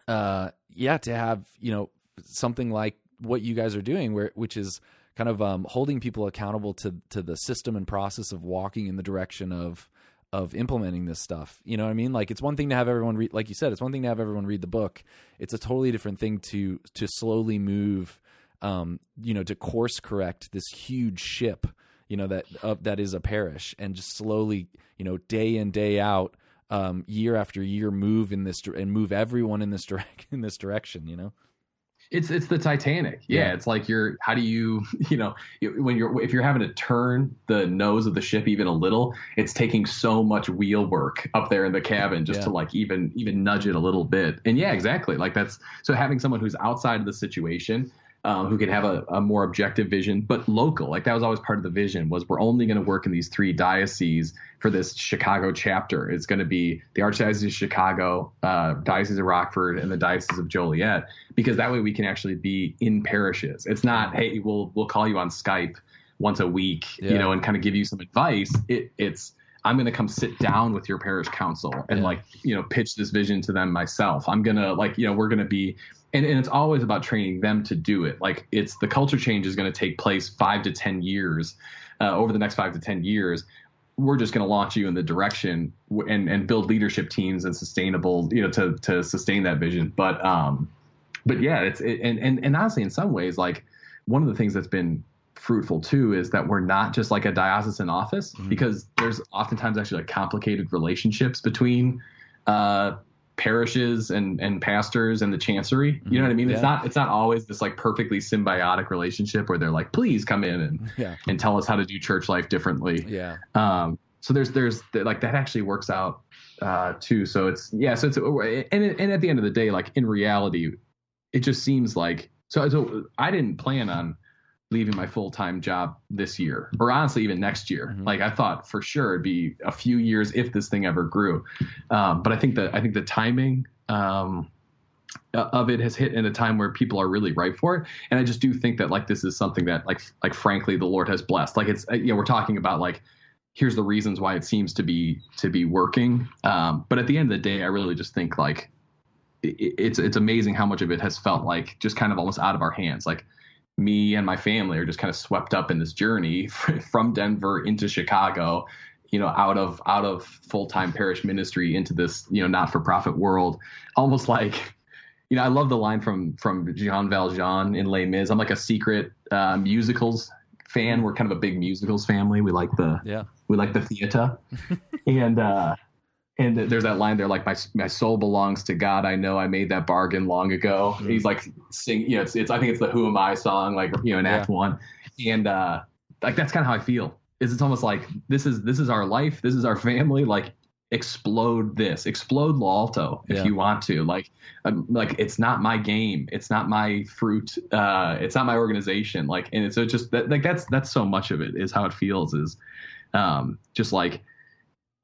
uh yeah, to have you know something like what you guys are doing, where which is kind of um, holding people accountable to to the system and process of walking in the direction of of implementing this stuff. You know what I mean? Like it's one thing to have everyone read, like you said, it's one thing to have everyone read the book. It's a totally different thing to to slowly move, um, you know, to course correct this huge ship, you know, that uh, that is a parish, and just slowly, you know, day in day out, um, year after year move in this and move everyone in this direct in this direction. You know. It's it's the Titanic. Yeah, yeah, it's like you're. How do you you know when you're if you're having to turn the nose of the ship even a little, it's taking so much wheel work up there in the cabin just yeah. to like even even nudge it a little bit. And yeah, exactly. Like that's so having someone who's outside of the situation um, who can have a, a, more objective vision, but local. Like that was always part of the vision was we're only going to work in these three dioceses for this Chicago chapter. It's going to be the Archdiocese of Chicago, uh, Diocese of Rockford, and the Diocese of Joliet, because that way we can actually be in parishes. It's not, hey, we'll we'll call you on Skype once a week, yeah. you know, and kind of give you some advice. It, it's I'm going to come sit down with your parish council and yeah. like, you know, pitch this vision to them myself. I'm going to like, you know, we're going to be and, and it's always about training them to do it. Like it's the culture change is going to take place five to ten years uh, over the next five to ten years. We're just going to launch you in the direction and and build leadership teams and sustainable, you know, to to sustain that vision. But um, but yeah, it's it, and and and honestly, in some ways, like one of the things that's been fruitful too is that we're not just like a diocesan office mm-hmm. because there's oftentimes actually like complicated relationships between uh, parishes and and pastors and the chancery. You know what I mean? Yeah. It's not it's not always this like perfectly symbiotic relationship where they're like, please come in and yeah. and tell us how to do church life differently. Yeah. Um. So there's there's like that actually works out uh too. So it's yeah. So it's and and at the end of the day, like in reality, it just seems like so so I didn't plan on leaving my full time job this year, or honestly, even next year. Mm-hmm. Like I thought for sure it'd be a few years if this thing ever grew. Um, but I think that I think the timing um, of it has hit in a time where people are really ripe for it, and I just do think that like this is something that like like frankly the Lord has blessed. Like it's you know we're talking about like here's the reasons why it seems to be to be working. Um, but at the end of the day, I really just think like it, it's it's amazing how much of it has felt like just kind of almost out of our hands. Like me and my family are just kind of swept up in this journey from Denver into Chicago, you know, out of out of full time parish ministry into this you know not for profit world, almost like. You know, I love the line from from Jean Valjean in Les Mis. I'm like a secret uh, musicals fan. We're kind of a big musicals family. We like the Yeah. we like the theater, and uh, and there's that line there like my my soul belongs to God. I know I made that bargain long ago. Mm. He's like sing, you know, it's, it's I think it's the Who Am I song, like you know, in Act One, and uh, like that's kind of how I feel. Is it's almost like this is this is our life, this is our family. Like explode this, explode L'Alto if Yeah. you want to. Like um, like it's not my game, it's not my fruit, uh, it's not my organization. Like and it's so it's just that, like that's that's so much of it is how it feels is um, just like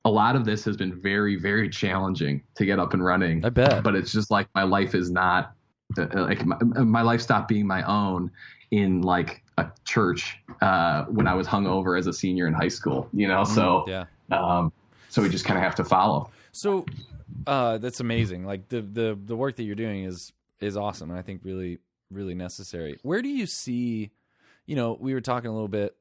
a lot of this has been very very challenging to get up and running I bet. but it's just like my life is not like my, my life stopped being my own in like a church uh, when I was hungover as a senior in high school, you know. So, yeah. um, so we just kind of have to follow. So uh, that's amazing. Like the the the work that you're doing is is awesome, and I think really really necessary. Where do you see? You know, we were talking a little bit.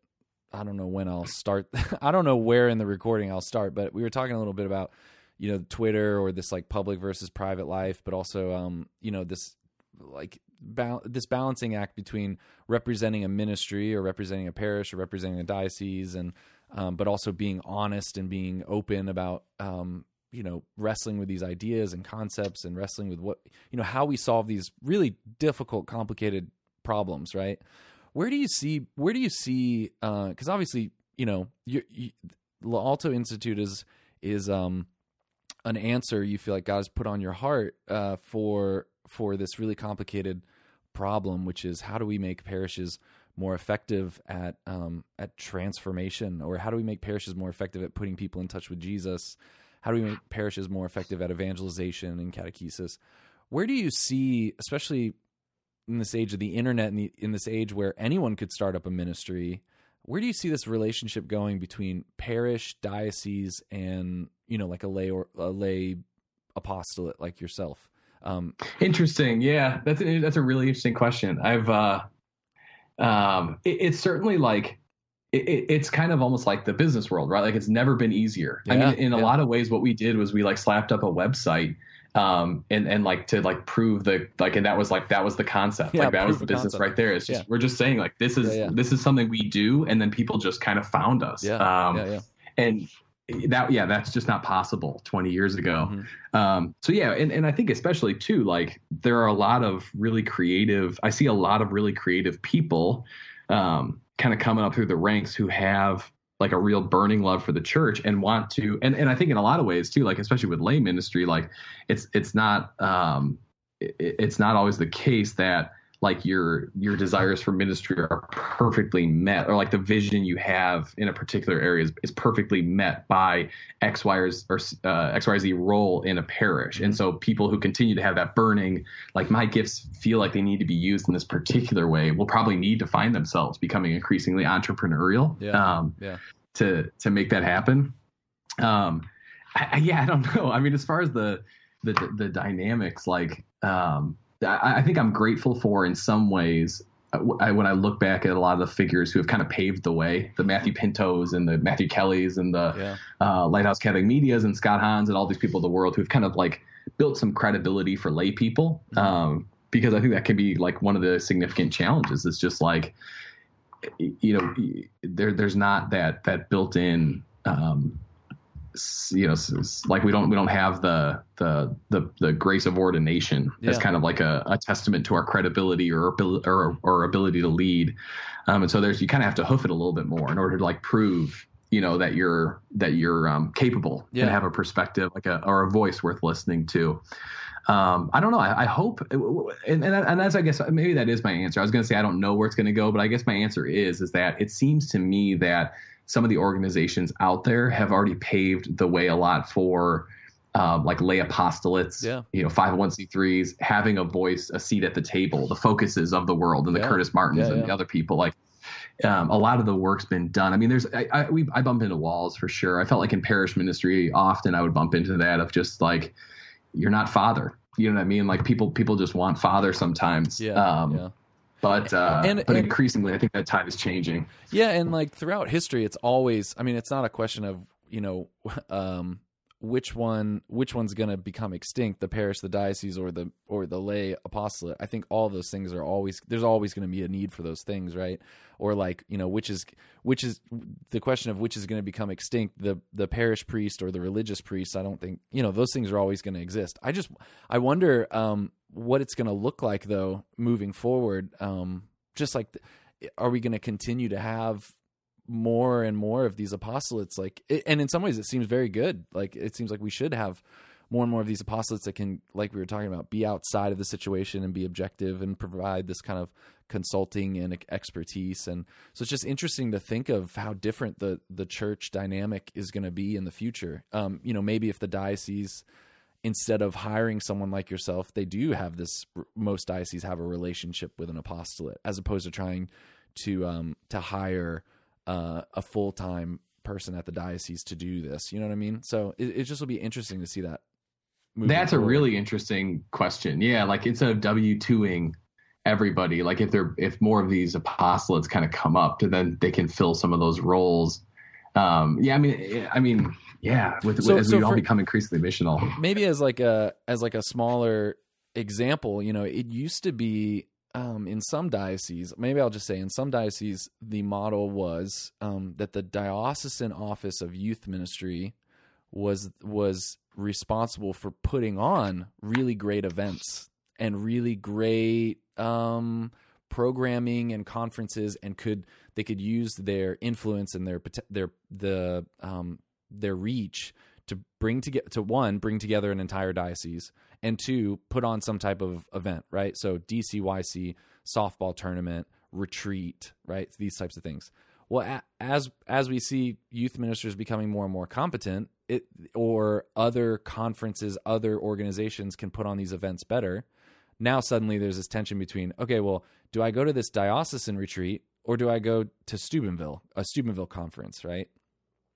I don't know when I'll start. I don't know where in the recording I'll start, but we were talking a little bit about you know Twitter or this like public versus private life, but also um you know this like ba- this balancing act between representing a ministry or representing a parish or representing a diocese and um, but also being honest and being open about um, you know wrestling with these ideas and concepts and wrestling with what you know how we solve these really difficult complicated problems right where do you see where do you see because obviously you know you, you, L'Alto Institute is is um an answer you feel like God has put on your heart uh, for for this really complicated problem, which is how do we make parishes more effective at um, at transformation, or how do we make parishes more effective at putting people in touch with Jesus? How do we make parishes more effective at evangelization and catechesis? Where do you see, especially in this age of the internet, and the, in this age where anyone could start up a ministry, where do you see this relationship going between parish, diocese, and you know, like a lay or a lay apostolate like yourself? Um, Interesting. Yeah, that's a, that's a really interesting question. I've uh, um, it, it's certainly like it, it- it's kind of almost like the business world, right? Like it's never been easier. I mean, in a yeah. lot of ways, what we did was we like slapped up a website. Um and and like to like prove the like and that was like that was the concept Yeah, like that was the business concept. right there it's just Yeah. we're just saying like this is Yeah, this is something we do and then people just kind of found us yeah, um yeah, yeah. and that yeah that's just not possible 20 years ago Mhm. um so yeah and, and i think especially too like there are a lot of really creative i see a lot of really creative people um kind of coming up through the ranks who have like a real burning love for the church and want to and, and i think in a lot of ways too like especially with lay ministry like it's it's not um it, it's not always the case that like your your desires for ministry are perfectly met or like the vision you have in a particular area is, is perfectly met by x y or, or uh, x y z role in a parish and so people who continue to have that burning like my gifts feel like they need to be used in this particular way will probably need to find themselves becoming increasingly entrepreneurial Yeah. um, Yeah. to to make that happen um I, I- yeah i don't know i mean as far as the the the dynamics like um I, I think i'm grateful for in some ways uh, I, when I look back at a lot of the figures who have kind of paved the way, the Matthew Pintos and the Matthew Kellys and the Yeah. uh, Lighthouse Catholic Medias and Scott Hahns and all these people of the world who've kind of like built some credibility for lay people. Um, because I think that can be like one of the significant challenges. It's just like, you know, there there's not that that built in, um, you know, like we don't we don't have the the the, the grace of ordination as kind of like a, a testament to our credibility or ability or, or ability to lead. Um, and so there's you kind of have to hoof it a little bit more in order to like prove you know that you're that you're um, capable Yeah. and have a perspective like a or a voice worth listening to. Um, I don't know. I, I hope, and, and and that's I guess maybe that is my answer. I was going to say I don't know where it's going to go, but I guess my answer is is that it seems to me that some of the organizations out there have already paved the way a lot for. Um, like lay apostolates, Yeah. you know, 501c3s, having a voice, a seat at the table, the focuses of the world, and the Yeah. Curtis Martins Yeah, and the other people. Like, um, a lot of the work's been done. I mean, there's I, I we I bump into walls for sure. I felt like in parish ministry, often I would bump into that of just like you're not father. You know what I mean? Like people people just want father sometimes. Yeah. Um, yeah. But uh, And- but and- increasingly, I think that tide is changing. Yeah, and like throughout history, it's always. I mean, it's not a question of you know, um, which one which one's going to become extinct, the parish, the diocese, or the or the lay apostolate. I think all those things are always there's always going to be a need for those things, right? Or like you know which is which is the question of which is going to become extinct, the the parish priest or the religious priest. I don't think you know those things are always going to exist. I just I wonder um, what it's going to look like though moving forward. Um, just like. Are we going to continue to have more and more of these apostolates like and in some ways it seems very good. Like it seems like we should have more and more of these apostolates that can like we were talking about be outside of the situation and be objective and provide this kind of consulting and expertise. And so it's just interesting to think of how different the the church dynamic is going to be in the future. Um you know maybe if the diocese instead of hiring someone like yourself they do have this most dioceses have a relationship with an apostolate as opposed to trying to um to hire uh, a full time person at the diocese to do this. You know what I mean? So it, it just will be interesting to see that. That's forward. a really interesting question. Yeah, like instead of W twoing everybody, like if they're if more of these apostolates kind of come up, then they can fill some of those roles. Um, yeah, I mean, I mean, yeah, with, so, as so we for, all become increasingly missional. Maybe as like a as like a smaller example, you know, it used to be um, in some dioceses, maybe I'll just say in some dioceses, the model was um, that the diocesan office of youth ministry was was responsible for putting on really great events and really great um, programming and conferences, and could they could use their influence and their their the um, their reach to bring together to one bring together an entire diocese and two put on some type of event right? So dcyc softball tournament retreat right? These types of things. Well as as we see youth ministers becoming more and more competent it or other conferences other organizations can put on these events better. Now suddenly there's this tension between okay well do i go to this diocesan retreat or do i go to steubenville a steubenville conference right?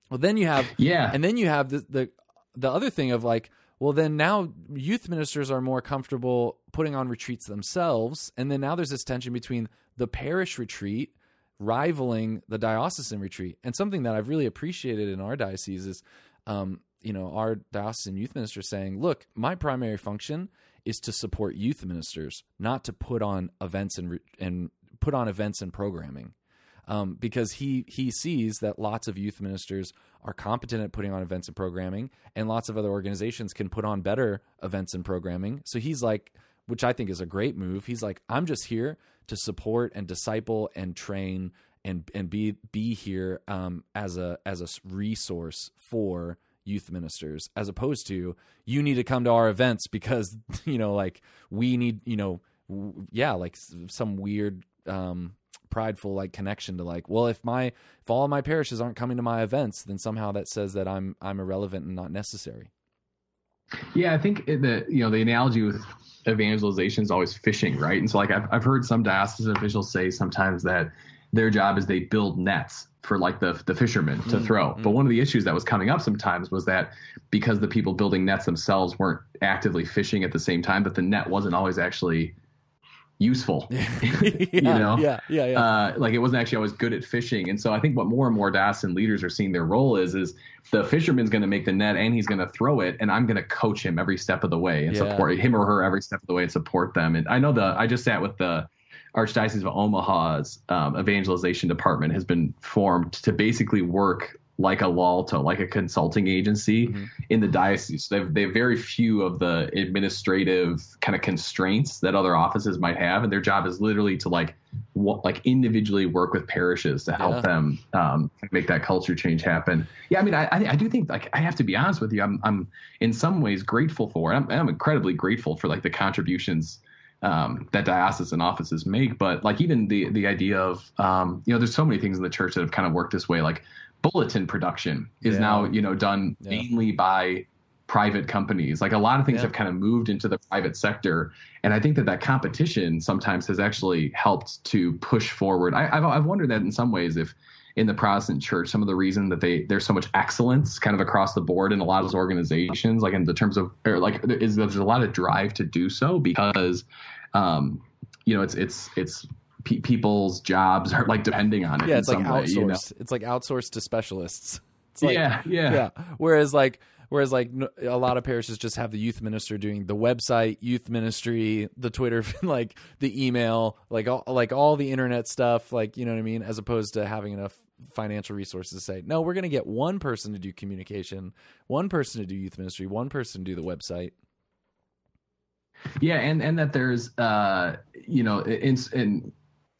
Well, then you have yeah, and then you have the the the other thing of like, well, then now youth ministers are more comfortable putting on retreats themselves, and then now there's this tension between the parish retreat rivaling the diocesan retreat, and something that I've really appreciated in our diocese is, um, you know, our diocesan youth minister saying, look, my primary function is to support youth ministers, not to put on events and and put on events and programming. Um, because he he sees that lots of youth ministers are competent at putting on events and programming, and lots of other organizations can put on better events and programming. So he's like, which I think is a great move. He's like, I'm just here to support and disciple and train and and be be here um, as a as a resource for youth ministers as opposed to you need to come to our events because you know like we need you know yeah like some weird um prideful like connection to like well if my if all of my parishes aren't coming to my events then somehow that says that i'm i'm irrelevant and not necessary yeah i think the you know the analogy with evangelization is always fishing right and so like i've, I've heard some diocesan officials say sometimes that their job is they build nets for like the the fishermen to mm-hmm. throw. But one of the issues that was coming up sometimes was that because the people building nets themselves weren't actively fishing at the same time, that the net wasn't always actually useful. yeah, you know, yeah, yeah, yeah. Uh, like it wasn't actually always good at fishing, and so I think what more and more diocesan leaders are seeing their role is is the fisherman's going to make the net and he's going to throw it, and I'm going to coach him every step of the way and Yeah. support him or her every step of the way and support them. And I know the I just sat with the Archdiocese of Omaha's um, evangelization department has been formed to basically work like a L'Alto, like a consulting agency Mm-hmm. in the diocese. They have, they have very few of the administrative kind of constraints that other offices might have, and their job is literally to like w- like individually work with parishes to help Yeah. them um, make that culture change happen. Yeah, I mean, I, I I do think like I have to be honest with you, I'm I'm in some ways grateful for. I'm, I'm incredibly grateful for like the contributions um, that diocesan offices make. But like even the the idea of um, you know, there's so many things in the church that have kind of worked this way. Like bulletin production is Yeah. now you know done Yeah. mainly by private companies. Like a lot of things Yeah. have kind of moved into the private sector, and I think that that competition sometimes has actually helped to push forward. I, I've I've wondered that in some ways if in the Protestant church, some of the reason that they there's so much excellence kind of across the board in a lot of those organizations, like in the terms of or like is there's a lot of drive to do so because um, you know it's it's it's pe- people's jobs are like depending on it. yeah it's like some way, outsourced you know? it's like outsourced to specialists it's like yeah, yeah, yeah whereas like Whereas like a lot of parishes just have the youth minister doing the website, youth ministry, the Twitter, like the email, like all like all the internet stuff, like you know what I mean, as opposed to having enough financial resources to say, no, we're going to get one person to do communication, one person to do youth ministry, one person to do the website. Yeah, and and that there's uh you know in in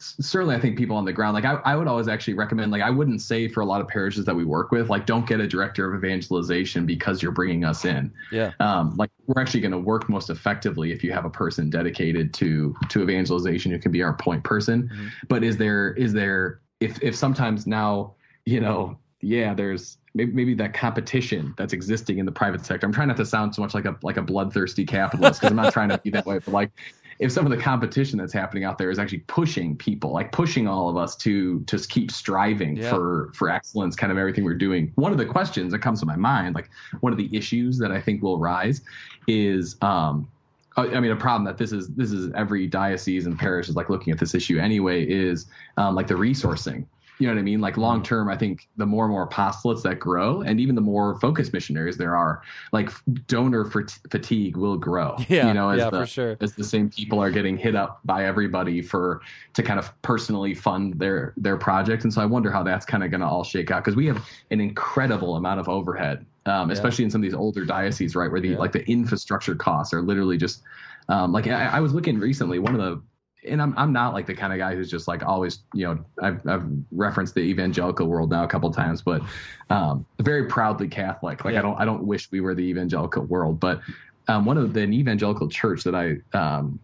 certainly I think people on the ground like I, I would always actually recommend like I wouldn't say for a lot of parishes that we work with like don't get a director of evangelization because you're bringing us in. Yeah. Um, like we're actually going to work most effectively if you have a person dedicated to to evangelization who can be our point person. Mhm. But is there is there if if sometimes now you know yeah there's maybe, maybe that competition that's existing in the private sector. I'm trying not to sound so much like a like a bloodthirsty capitalist because I'm not trying to be that way, but like if some of the competition that's happening out there is actually pushing people, like pushing all of us to to keep striving Yeah. for for excellence, kind of everything we're doing. One of the questions that comes to my mind, like one of the issues that I think will rise, is um, I I mean, a problem that this is this is every diocese and parish is like looking at this issue anyway is um, like the resourcing. You know what I mean? Like long term, I think the more and more apostolates that grow, and even the more focused missionaries there are, like donor fat- fatigue will grow. Yeah, you know, as yeah, the, for sure. as the same people are getting hit up by everybody for to kind of personally fund their their projects, and so I wonder how that's kind of going to all shake out because we have an incredible amount of overhead, um, Yeah. especially in some of these older dioceses, right, where the Yeah. like the infrastructure costs are literally just um, like I, I was looking recently. One of the and I'm I'm not like the kind of guy who's just like always you know I've I've referenced the evangelical world now a couple times, but um, very proudly Catholic. Like Yeah. I don't I don't wish we were the evangelical world, but um, one of the an evangelical church that I um,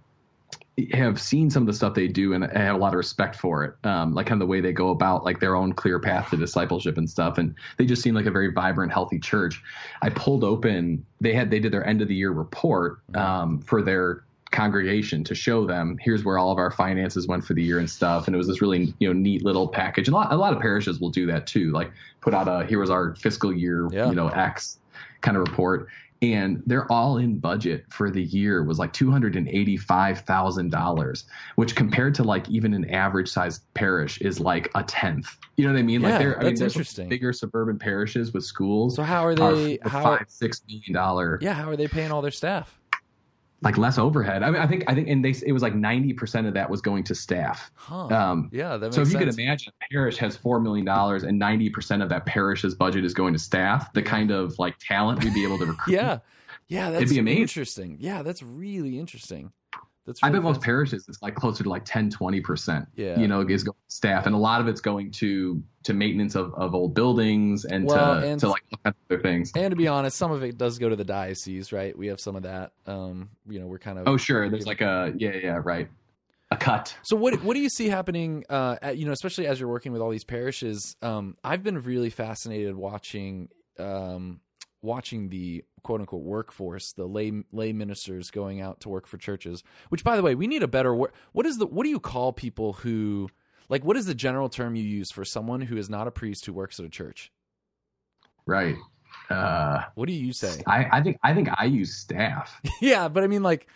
have seen some of the stuff they do and I have a lot of respect for it. Um, like kind of the way they go about like their own clear path to discipleship and stuff. And they just seem like a very vibrant, healthy church. I pulled open, they had, they did their end of the year report, um, for their congregation to show them here's where all of our finances went for the year and stuff. And it was this really, you know, neat little package. And a lot, a lot of parishes will do that too. Like put out a, here was our fiscal year, Yeah. you know, X kind of report and their all-in budget for the year was like two hundred and eighty-five thousand dollars, which compared to like even an average-sized parish is like a tenth. You know what I mean? Yeah, like they're I mean, that's there's interesting. Bigger suburban parishes with schools So how are are they? f- How? five, six million dollar, Yeah, how are they paying all their staff? Like less overhead. I mean, I think I think, and they it was like ninety percent of that was going to staff. Huh? Um, yeah, that makes so if you sense. could imagine a parish has four million dollars and ninety percent of that parish's budget is going to staff, the kind of like talent we'd be able to recruit. yeah, yeah, that's be amazing. interesting. Yeah, that's really interesting. That's I bet most parishes it's like closer to like 10, 20 percent. Yeah. You know, is going to staff, and a lot of it's going to to maintenance of, of old buildings and Well, to and- to like all kinds of other things. And to be honest, some of it does go to the diocese, right? We have some of that. Um, you know, we're kind of Oh, sure. There's like a yeah, yeah, right. A cut. So what what do you see happening? Uh, at, you know, especially as you're working with all these parishes. Um, I've been really fascinated watching um, watching the quote unquote workforce, the lay lay ministers going out to work for churches. Which, by the way, we need a better word. What is the what do you call people who like? What is the general term you use for someone who is not a priest who works at a church? Right. Uh, What do you say? I I think I think I use staff. yeah, but I mean, like,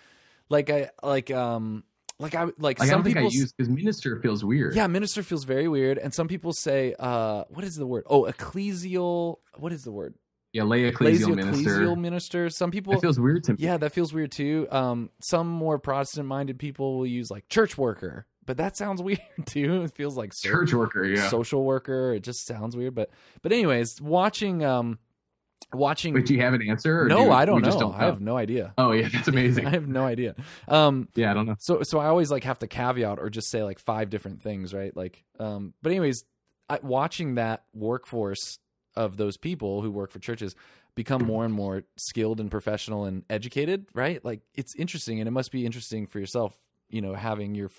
like I like um like I like, Like I some don't think I people. use because minister feels weird. Yeah, minister feels very weird, and some people say, uh, what is the word? Oh, ecclesial. What is the word? Yeah, lay ecclesial minister. ecclesial minister. Some people. That feels weird to me. yeah, that feels weird too. Um, some more Protestant-minded people will use like church worker, but that sounds weird too. It feels like Church worker. Yeah. social worker. It just sounds weird. But but anyways, watching um, watching. Wait, do you have an answer? Or no, do, I don't know. Just don't I have no idea. Oh yeah, that's amazing. I have no idea. Um, yeah, I don't know. so so I always like have to caveat or just say like five different things, right? Like, um, but anyways, I, watching that workforce of those people who work for churches become more and more skilled and professional and educated, right? Like it's interesting, and it must be interesting for yourself, you know, having your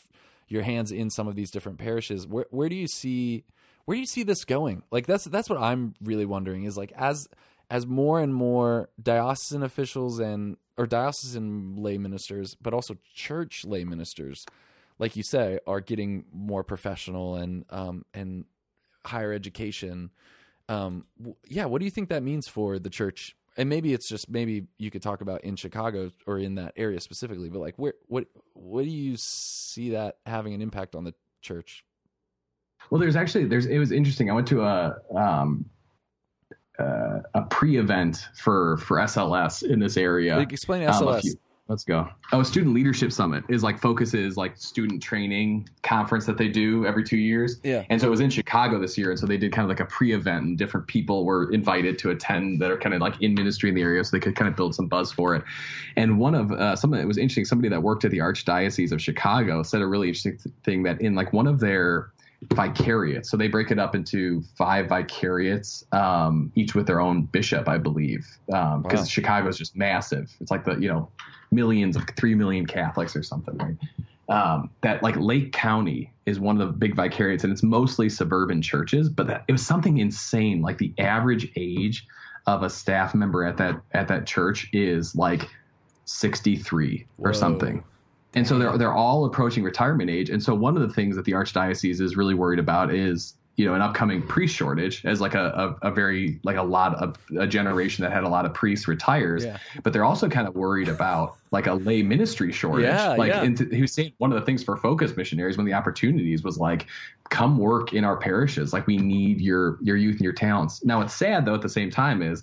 your hands in some of these different parishes. Where where do you see where do you see this going? Like that's that's what I'm really wondering is like as as more and more diocesan officials and or diocesan lay ministers, but also church lay ministers, like you say, are getting more professional and um and higher education. Um, w- yeah, what do you think that means for the church? And maybe it's just maybe you could talk about in Chicago or in that area specifically, but like where what what do you see that having an impact on the church? Well, there's actually there's it was interesting. I went to a um uh, a pre-event for for SLS in this area. Like, explain Um, SLS. few- let's go. Oh, Student Leadership Summit is like focuses like student training conference that they do every two years. Yeah. And so it was in Chicago this year, and so they did kind of like a pre-event, and different people were invited to attend that are kind of like in ministry in the area, so they could kind of build some buzz for it. And one of uh, something that was interesting, somebody that worked at the Archdiocese of Chicago said a really interesting th- thing that in like one of their vicariates, so they break it up into five vicariates, um, each with their own bishop, I believe, because Wow. Chicago is just massive. It's like the you know millions of three million Catholics or something, right? Um, that like Lake County is one of the big vicariates, and it's mostly suburban churches. But that, it was something insane. Like the average age of a staff member at that at that church is like 63 Whoa. or something. And so they're they're all approaching retirement age. And so one of the things that the archdiocese is really worried about is you know an upcoming priest shortage as like a, a, a very like a lot of a generation that had a lot of priests retires Yeah. but they're also kind of worried about like a lay ministry shortage Yeah, like yeah. and to- he was saying one of the things for focus missionaries when the opportunities was like come work in our parishes like we need your your youth and your talents now what's sad though at the same time is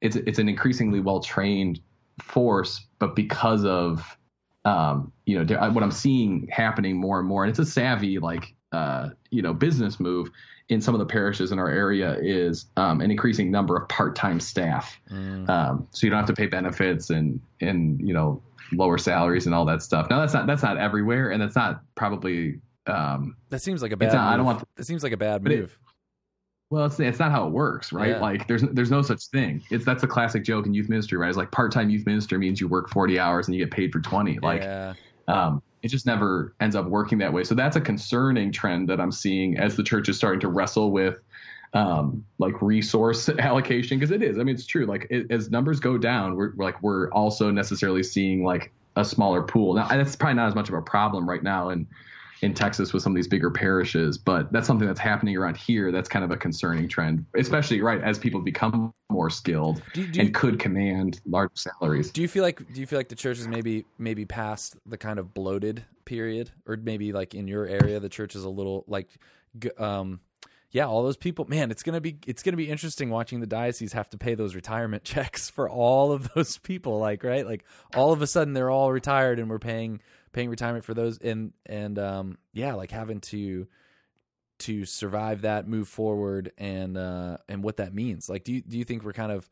it's it's an increasingly well trained force but because of um, you know, what I'm seeing happening more and more, and it's a savvy like uh, you know business move in some of the parishes in our area is um, an increasing number of part-time staff. Mm. Um, so you don't have to pay benefits and and you know lower salaries and all that stuff. Now that's not that's not everywhere, and that's not probably um, That seems like a bad. Not- I don't want- That seems like a bad move. Well, it's it's not how it works, right? Yeah. Like there's there's no such thing. It's that's a classic joke in youth ministry, right? It's like part-time youth minister means you work 40 hours and you get paid for 20. Like yeah. um, it just never ends up working that way. So that's a concerning trend that I'm seeing as the church is starting to wrestle with um, like resource allocation because it is. I mean, it's true. Like it, as numbers go down, we're, we're like we're also necessarily seeing like a smaller pool. Now that's probably not as much of a problem right now in in Texas with some of these bigger parishes, but that's something that's happening around here. That's kind of a concerning trend, especially right as people become more skilled Do you- do you- and could command large salaries. Do you feel like do you feel like the church is maybe maybe past the kind of bloated period, or maybe like in your area the church is a little like, um, yeah, all those people. Man, it's gonna be it's gonna be interesting watching the diocese have to pay those retirement checks for all of those people. Like right, like all of a sudden they're all retired and we're paying paying retirement for those, and and um, yeah, like having to to survive that, move forward, and uh, and what that means. Like, do you do you think we're kind of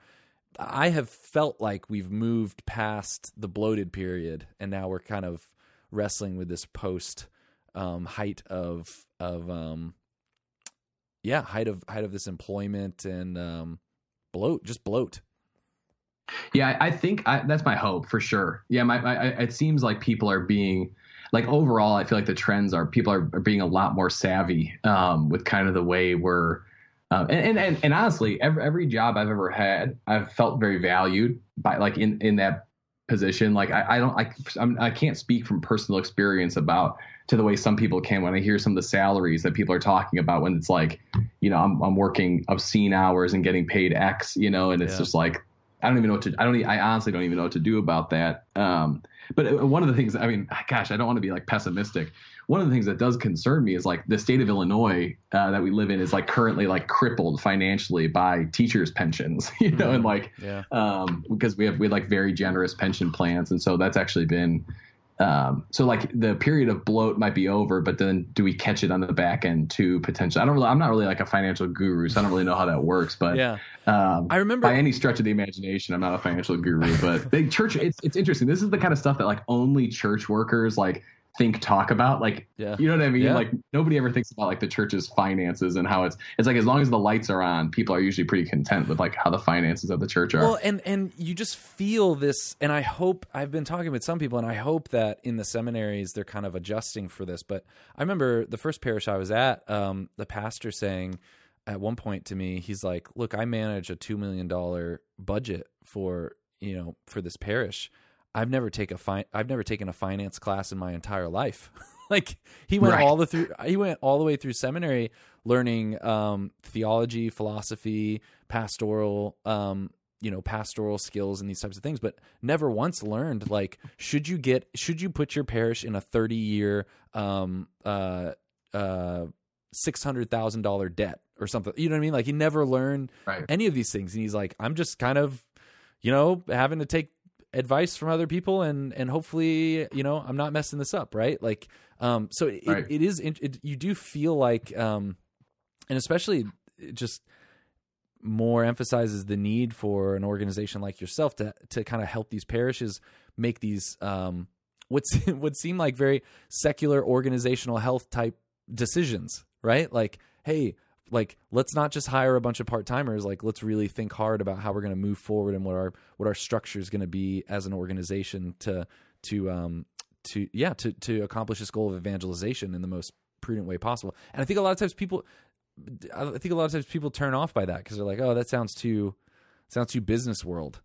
I have felt like we've moved past the bloated period, and now we're kind of wrestling with this post um, height of of um, yeah height of height of this employment and um, bloat, just bloat. Yeah, I think I, that's my hope for sure. Yeah, my, my it seems like people are being like overall. I feel like the trends are people are, are being a lot more savvy um, with kind of the way we're. Um, and, and, and honestly, every every job I've ever had, I've felt very valued by like in in that position. Like I, I don't I I'm, I can't speak from personal experience about to the way some people can when I hear some of the salaries that people are talking about when it's like, you know, I'm I'm working obscene hours and getting paid X, you know, and it's Yeah. just like I don't even know what to. I don't. I honestly don't even know what to do about that. Um, but uh, one of the things. I mean, gosh, I don't want to be like pessimistic. One of the things that does concern me is like the state of Illinois uh, that we live in is like currently like crippled financially by teachers' pensions. You know, and like Yeah, um, because we have we have like very generous pension plans, and so that's actually been um, so like the period of bloat might be over, but then do we catch it on the back end too? Potentially, I don't really. I'm not really like a financial guru, so I don't really know how that works. But yeah. um, I remember- by any stretch of the imagination, I'm not a financial guru, but the church. It's it's interesting. This is the kind of stuff that like only church workers like think talk about. Like, Yeah. you know what I mean? Yeah. Like nobody ever thinks about like the church's finances and how it's. It's like as long as the lights are on, people are usually pretty content with like how the finances of the church are. Well, and and you just feel this, and I hope I've been talking with some people, and I hope that in the seminaries they're kind of adjusting for this. But I remember the first parish I was at, um, the pastor saying at one point to me, he's like, "Look, I manage a two million dollar budget for you know for this parish. I've never taken a fi- I've never taken a finance class in my entire life." like he went Right. all the through he went all the way through seminary learning um, theology, philosophy, pastoral, um, you know, pastoral skills and these types of things, but never once learned like should you get should you put your parish in a thirty year um, uh, uh, six hundred thousand dollar debt or something. You know what I mean? Like he never learned Right. any of these things, and he's like, I'm just kind of, you know, having to take advice from other people, and and hopefully, you know, I'm not messing this up, right? Like, um, so it, Right. it is. int- It, you do feel like, um, and especially it just more emphasizes the need for an organization like yourself to to kind of help these parishes make these um what's would seem like very secular organizational health type decisions, right? Like, hey, like let's not just hire a bunch of part-timers, like let's really think hard about how we're going to move forward and what our what our structure is going to be as an organization to to um to yeah, to to accomplish this goal of evangelization in the most prudent way possible. And I think a lot of times people I think a lot of times people turn off by that because they're like, "Oh, that sounds too sounds too business world."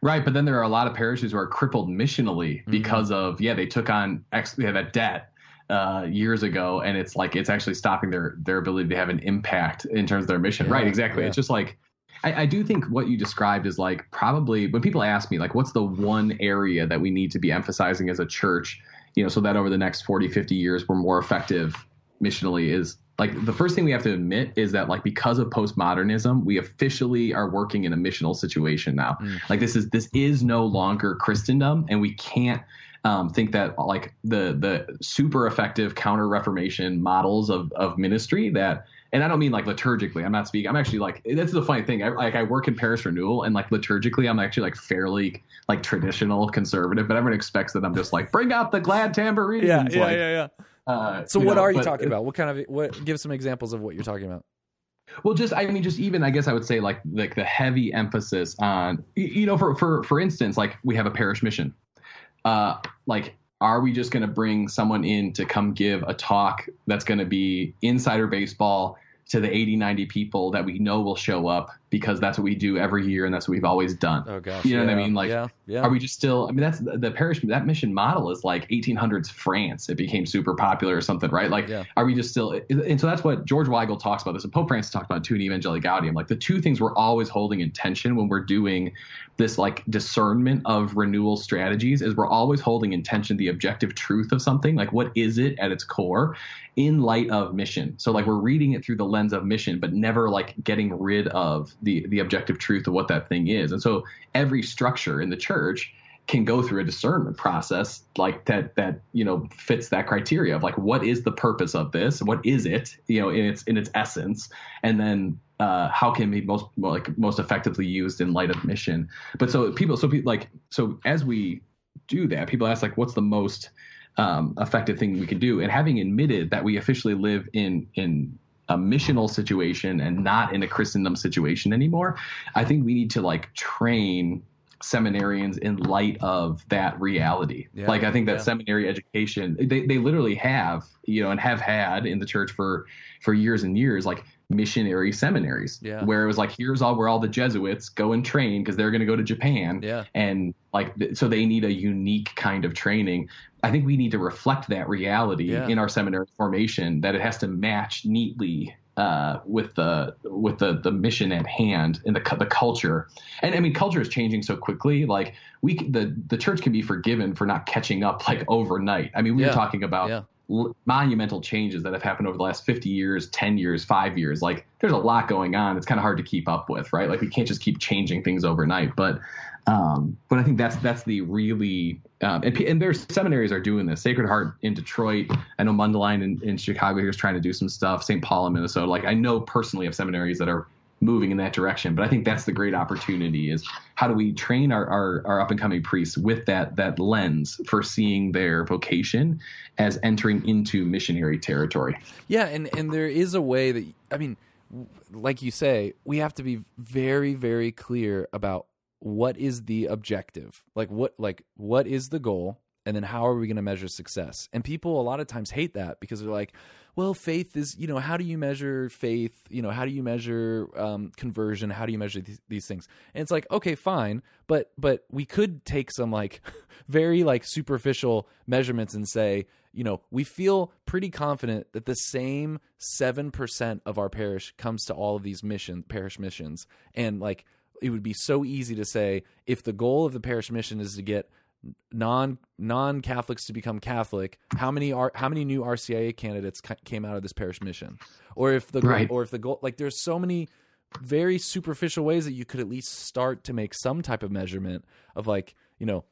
Right, but then there are a lot of parishes who are crippled missionally Mm-hmm. because of yeah they took on ex they had that debt uh, years ago, and it's like it's actually stopping their their ability to have an impact in terms of their mission. Yeah, right, exactly. yeah. It's just like I, I do think what you described is like probably when people ask me like what's the one area that we need to be emphasizing as a church, you know, so that over the next 40, 50 years we're more effective missionally is like the first thing we have to admit is that like because of postmodernism we officially are working in a missional situation now like this is this is no longer christendom and we can't um, think that like the the super effective counter reformation models of of ministry that and I don't mean like liturgically. I'm not speaking. I'm actually like that's the funny thing. I, like I work in parish renewal, and like liturgically, I'm actually like fairly like traditional conservative. But everyone expects that I'm just like bring out the glad tambourines. like, yeah. uh, So, what know, are you talking about? What kind of what? Give some examples of what you're talking about. Well, just I mean, just even I guess I would say like like the heavy emphasis on you know for for for instance like we have a parish mission, uh, like are we just going to bring someone in to come give a talk that's going to be insider baseball to the 80 90 people that we know will show up because that's what we do every year and that's what we've always done. Oh gosh, you know what i mean? Like yeah, yeah. are we just still i mean that's the, parish that mission model is like 1800s france. It became super popular or something right? Like Yeah. are we just still and so that's what george weigel talks about this and pope francis talked about too in Evangelii Gaudium. Like the two things we're always holding in tension when we're doing this like discernment of renewal strategies is we're always holding in tension the objective truth of something. Like what is it at its core in light of mission? So like we're reading it through the lens of mission but never like getting rid of the the objective truth of what that thing is. And so every structure in the church can go through a discernment process like that that you know fits that criteria of like what is the purpose of this? What is it you know in its in its essence? And then uh, how can be most like most effectively used in light of mission? But so people so people like so as we do that people ask like what's the most um, effective thing we can do? And having admitted that we officially live in in a missional situation and not in a Christendom situation anymore, I think we need to like train seminarians in light of that reality. Yeah, like I think that yeah. seminary education they, they literally have, you know, and have had in the church for for years and years, like missionary seminaries. Yeah. Where it was like, here's all where all the Jesuits go and train because they're gonna go to Japan. Yeah. And like so they need a unique kind of training. I think we need to reflect that reality Yeah. in our seminary formation that it has to match neatly uh, with the with the the mission at hand and the the culture. And I mean, culture is changing so quickly. Like we the the church can be forgiven for not catching up like overnight. I mean, we Yeah. were talking about Yeah. Monumental changes that have happened over the last 50 years 10 years 5 years like there's a lot going on it's kind of hard to keep up with right like we can't just keep changing things overnight but um, but I think that's that's the really um, and, and there's seminaries are doing this. Sacred Heart in Detroit. I know Mundelein in, in Chicago here is trying to do some stuff. St. Paul in Minnesota. Like I know personally of seminaries that are moving in that direction. But I think that's the great opportunity is how do we train our, our, our up and coming priests with that that lens for seeing their vocation as entering into missionary territory. Yeah, and and there is a way that I mean, like you say, we have to be very very clear about what is the objective. Like what like what is the goal and then how are we going to measure success? And people a lot of times hate that because they're like, well, faith is, you know, how do you measure faith? You know, how do you measure um, conversion? How do you measure these, these things? And it's like, okay, fine, but but we could take some like very like superficial measurements and say, you know, we feel pretty confident that the same 7% of our parish comes to all of these mission parish missions and like it would be so easy to say if the goal of the parish mission is to get non non Catholics to become Catholic, how many are how many new RCIA candidates ca- came out of this parish mission? Or if the Right. or if the goal like there's so many very superficial ways that you could at least start to make some type of measurement of like you know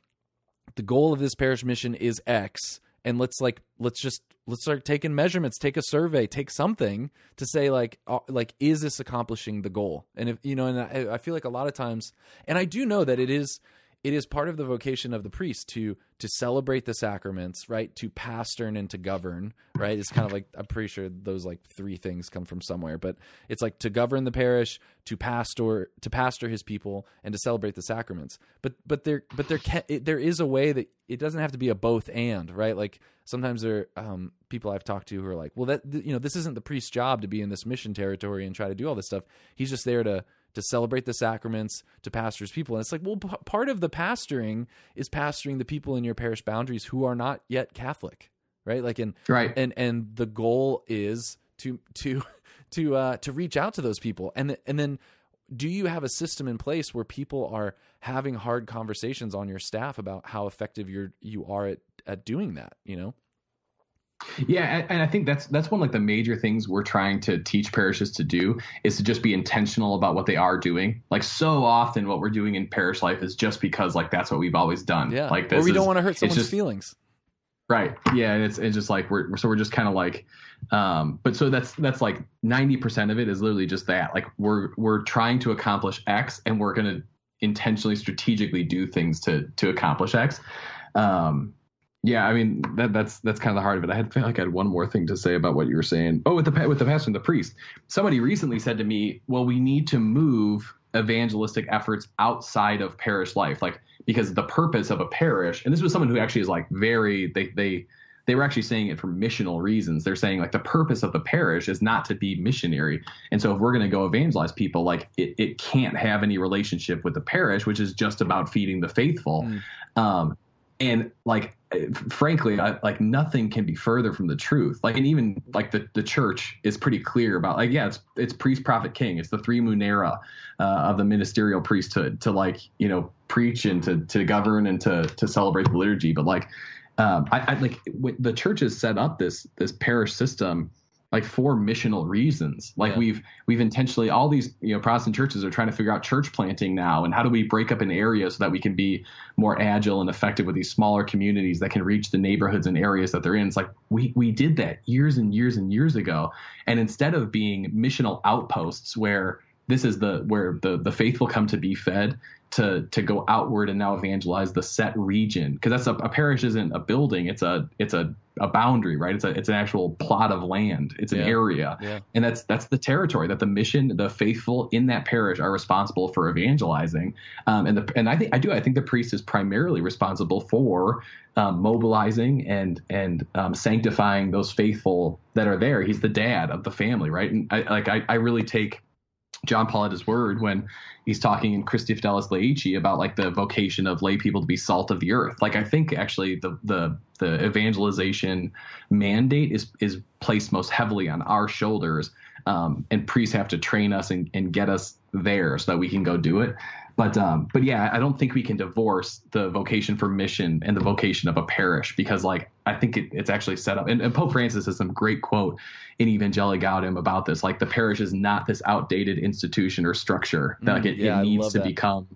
the goal of this parish mission is X, and let's like let's just let's start taking measurements, take a survey, take something to say like uh, like is this accomplishing the goal? And if you know, and I, I feel like a lot of times, and I do know that it is it is part of the vocation of the priest to to celebrate the sacraments, right? To pastor and to govern, right? It's kind of like I'm pretty sure those like three things come from somewhere, but it's like to govern the parish, to pastor to pastor his people, and to celebrate the sacraments. But but there but there can it, there is a way that it doesn't have to be a both and, right? Like sometimes there um, people I've talked to who are like, well, that th- you know this isn't the priest's job to be in this mission territory and try to do all this stuff. He's just there to to celebrate the sacraments to pastor his people. And it's like, well, p- part of the pastoring is pastoring the people in your parish boundaries who are not yet Catholic, right? Like, and Right. and and the goal is to to to uh, to reach out to those people, and th- and then do you have a system in place where people are having hard conversations on your staff about how effective you're you are at at doing that? You know, Yeah, and- I think that's that's one of like the major things we're trying to teach parishes to do is to just be intentional about what they are doing. Like so often, what we're doing in parish life is just because like that's what we've always done. yeah. like or this we don't want to hurt someone's just- feelings. Right. Yeah, and it's it's just like we're so we're just kind of like, um, but so that's that's like ninety percent of it is literally just that. Like we're we're trying to accomplish X, and we're gonna intentionally, strategically do things to to accomplish X. Um, yeah, I mean that that's that's kind of the heart of it. I had felt like I had one more thing to say about what you were saying. Oh, with the with the pastor and the priest, somebody recently said to me, "Well, we need to move evangelistic efforts outside of parish life, like because the purpose of a parish." And this was someone who actually is like very they they they were actually saying it for missional reasons. They're saying like the purpose of the parish is not to be missionary. And so if we're going to go evangelize people, like it, it can't have any relationship with the parish, which is just about feeding the faithful. Um, and like frankly I, like nothing can be further from the truth. Like and even like the, the church is pretty clear about like yeah it's it's priest prophet king. It's the three munera uh, of the ministerial priesthood to like you know preach and to to govern and to to celebrate the liturgy. But like um i, I like the church has set up this this parish system like for missional reasons. Like Yeah. we've we've intentionally all these you know protestant churches are trying to figure out church planting now and how do we break up an area so that we can be more agile and effective with these smaller communities that can reach the neighborhoods and areas that they're in? It's like we we did that years and years and years ago. And instead of being missional outposts where this is the where the the faithful come to be fed to to go outward and now evangelize the set region. Because that's a, a parish isn't a building. It's a it's a a boundary right? It's a it's an actual plot of land. It's an Yeah. area. Yeah. and that's that's the territory that the mission the faithful in that parish are responsible for evangelizing. Um, and the and I think I do I think the priest is primarily responsible for um, mobilizing and and um, sanctifying those faithful that are there. He's the dad of the family right? And I like I, I really take John Paul at his word when he's talking in Christifideles Laici about like the vocation of lay people to be salt of the earth. Like I think actually the the the evangelization mandate is is placed most heavily on our shoulders, um, and priests have to train us and, and get us there so that we can go do it. But um, but yeah, I don't think we can divorce the vocation for mission and the vocation of a parish because like I think it, it's actually set up. And, and Pope Francis has some great quote in Evangelii Gaudium about this. Like the parish is not this outdated institution or structure that like it, yeah, it needs to that. become.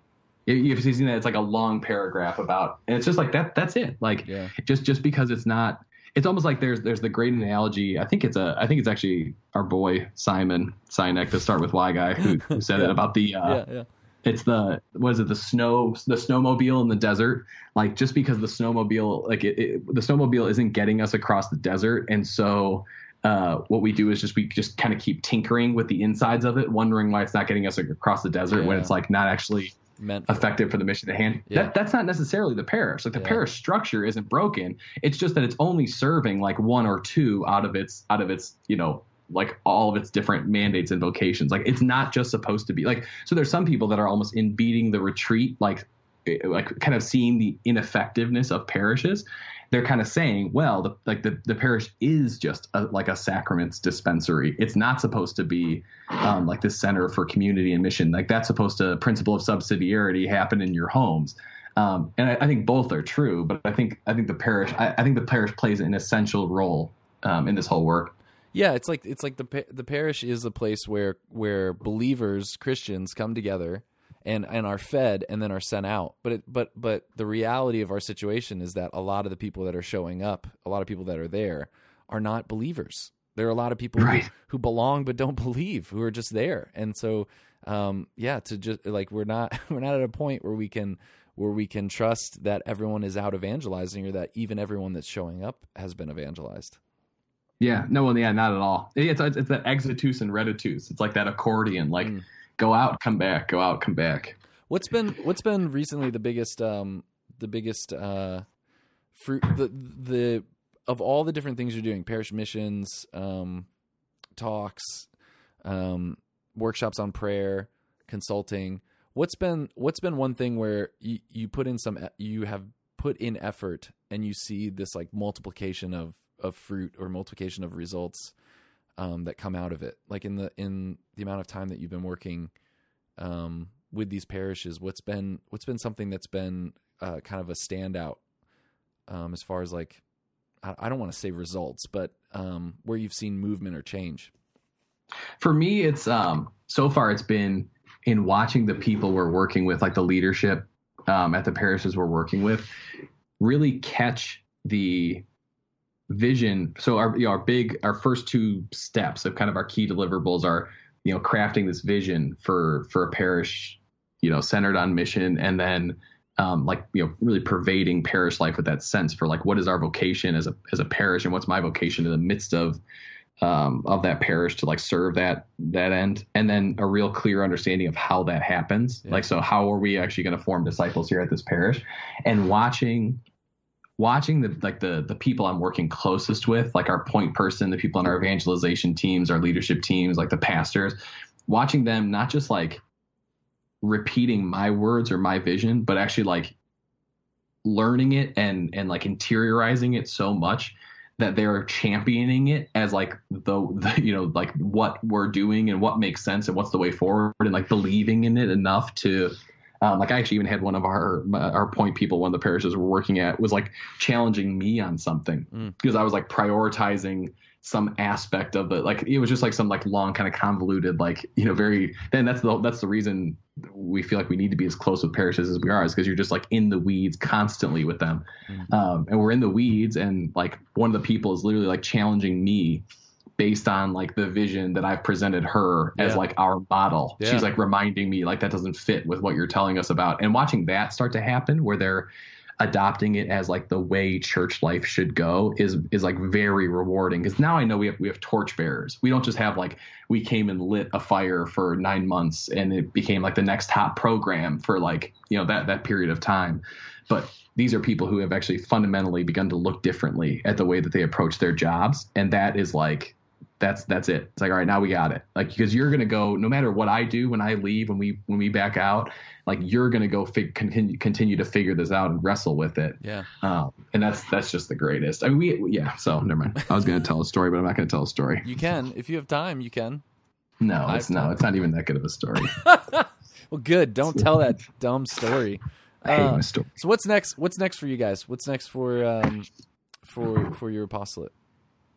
If you've seen that, it's like a long paragraph about, and it's just like that. That's it. Like Yeah. just just because it's not. It's almost like there's there's the great analogy. I think it's a I think it's actually our boy Simon Sinek, to start with Why guy, who, who said it about the uh, yeah. Yeah. It's the what is it the snow the snowmobile in the desert like just because the snowmobile like it, it, the snowmobile isn't getting us across the desert and so uh, what we do is just we just kind of keep tinkering with the insides of it wondering why it's not getting us across the desert when it's like not actually Meant for- effective for the mission at hand. Yeah. That, that's not necessarily the parish. Like the Yeah. parish structure isn't broken. It's just that it's only serving like one or two out of its out of its you know like all of its different mandates and vocations. Like it's not just supposed to be like. So there's some people that are almost in beating the retreat, like eh, like kind of seeing the ineffectiveness of parishes. They're kind of saying, well, the, like the, the parish is just a, like a sacraments dispensary. It's not supposed to be um, like the center for community and mission. Like that's supposed to principle of subsidiarity happen in your homes. Um, and I, I, think both are true, but I think I think the parish I, I think the parish plays an essential role um, in this whole work. Yeah, it's like it's like the the parish is a place where where believers Christians come together and and are fed and then are sent out. But it, but but the reality of our situation is that a lot of the people that are showing up, a lot of people that are there, are not believers. There are a lot of people right. who, who belong but don't believe, who are just there. And so, um, yeah, to just like we're not we're not at a point where we can where we can trust that everyone is out evangelizing or that even everyone that's showing up has been evangelized. Yeah, no, well, yeah, not at all. It's, it's, it's that exitus and reditus. It's like that accordion, like mm. go out, come back, go out, come back. What's been what's been recently the biggest um the biggest uh fruit the the of all the different things you're doing, parish missions, um, talks, um, workshops on prayer, consulting what's been what's been one thing where you, you put in some you have put in effort and you see this like multiplication of of fruit or multiplication of results um, that come out of it. Like in the in the amount of time that you've been working um, with these parishes what's been what's been something that's been uh, kind of a standout um, as far as like I, I don't want to say results but um, where you've seen movement or change? For me it's um so far it's been in watching the people we're working with, like the leadership um, at the parishes we're working with, really catch the vision. So our you know, our big our first two steps of kind of our key deliverables are you know crafting this vision for for a parish, you know, centered on mission, and then um, like you know really pervading parish life with that sense for like what is our vocation as a as a parish and what's my vocation in the midst of um, of that parish to like serve that that end, and then a real clear understanding of how that happens. Yeah. Like, so how are we actually going to form disciples here at this parish? And watching watching the like the the people I'm working closest with, like our point person, the people on our evangelization teams, our leadership teams, like the pastors, watching them not just like repeating my words or my vision, but actually like learning it and and like interiorizing it so much that they're championing it as like the, the, you know like what we're doing and what makes sense and what's the way forward and like believing in it enough to um, like I actually even had one of our our point people, one of the parishes we're working at, was like challenging me on something mm. because I was like prioritizing some aspect of it. Like it was just like some like long kind of convoluted, like you know, very. Then that's the that's the reason we feel like we need to be as close with parishes as we are, is because you're just like in the weeds constantly with them, mm. um, and we're in the weeds, and like one of the people is literally like challenging me based on like the vision that I've presented her yeah. as like our model. Yeah. She's like reminding me like that doesn't fit with what you're telling us about. And watching that start to happen where they're adopting it as like the way church life should go is is like very rewarding because now I know we have we have torchbearers. We don't just have like we came and lit a fire for 9 months and it became like the next hot program for like, you know, that that period of time. But these are people who have actually fundamentally begun to look differently at the way that they approach their jobs and that is like that's that's it. It's like all right, now we got it. Like because you're gonna go no matter what I do when I leave when we when we back out, like you're gonna go fig- continue continue to figure this out and wrestle with it. Yeah. Um, and that's that's just the greatest. I mean, we yeah. So never mind. I was gonna tell a story, but I'm not gonna tell a story. You can if you have time. You can. No, it's no, it's not even that good of a story. well, good. Don't tell that dumb story. I hate uh, my story. So what's next? What's next for you guys? What's next for um for for your apostolate?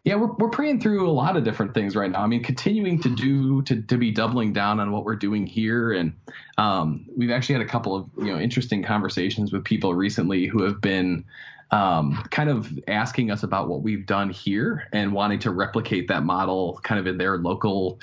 Yeah, we're we're praying through a lot of different things right now. I mean, continuing to do to to be doubling down on what we're doing here, and um, we've actually had a couple of you know interesting conversations with people recently who have been um, kind of asking us about what we've done here and wanting to replicate that model kind of in their local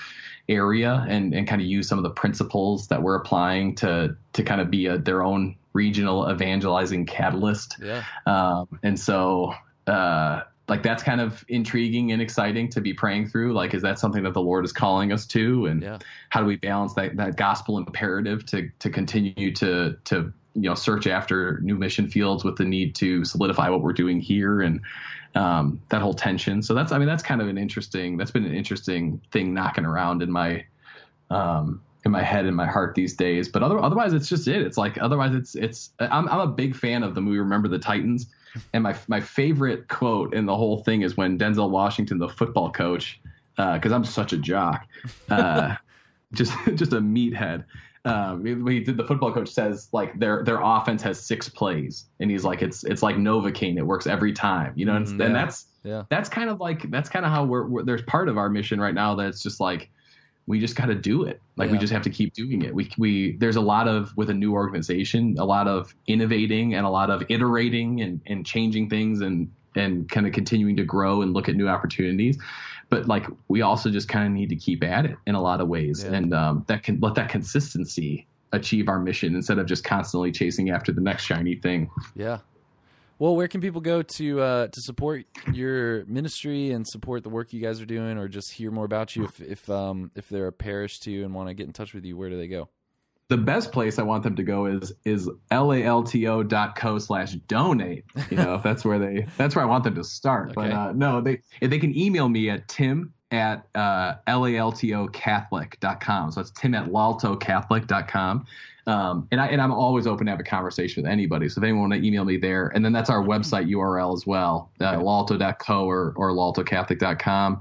area and and kind of use some of the principles that we're applying to to kind of be a, their own regional evangelizing catalyst. Yeah. Um, and so. Uh, like that's kind of intriguing and exciting to be praying through. Like, is that something that the Lord is calling us to? And yeah. how do we balance that, that gospel imperative to, to continue to, to, you know, search after new mission fields with the need to solidify what we're doing here and, um, that whole tension. So that's, I mean, that's kind of an interesting, that's been an interesting thing knocking around in my, um, in my head and my heart these days. But other, otherwise, it's just it. It's like otherwise, it's it's. I'm I'm a big fan of the movie Remember the Titans, and my my favorite quote in the whole thing is when Denzel Washington, the football coach, because uh, I'm such a jock, uh, just just a meathead. Um, he did the football coach says like their their offense has six plays, and he's like it's it's like Novocaine, it works every time, you know, and, Mm, yeah. and that's Yeah. that's kind of like that's kind of how we're, we're there's part of our mission right now that's just like we just got to do it. Like we just have to keep doing it. We we there's a lot of with a new organization a lot of innovating and a lot of iterating and and changing things and and kind of continuing to grow and look at new opportunities. But like we also just kind of need to keep at it in a lot of ways. Yeah. and um, that can let that consistency achieve our mission instead of just constantly chasing after the next shiny thing. Yeah. Well, where can people go to uh, to support your ministry and support the work you guys are doing, or just hear more about you? If if um, if they're a parish to you and want to get in touch with you, where do they go? the best place I want them to go is is lalto.co slash donate. You know, if that's where they that's where I want them to start. But uh, no, they if they can email me at tim at uh, laltocatholic.com. So that's tim at laltocatholic.com. Um, and I and I'm always open to have a conversation with anybody. So if anyone want to email me there, and then that's our website URL as well, uh, lalto.co or or laltocatholic.com.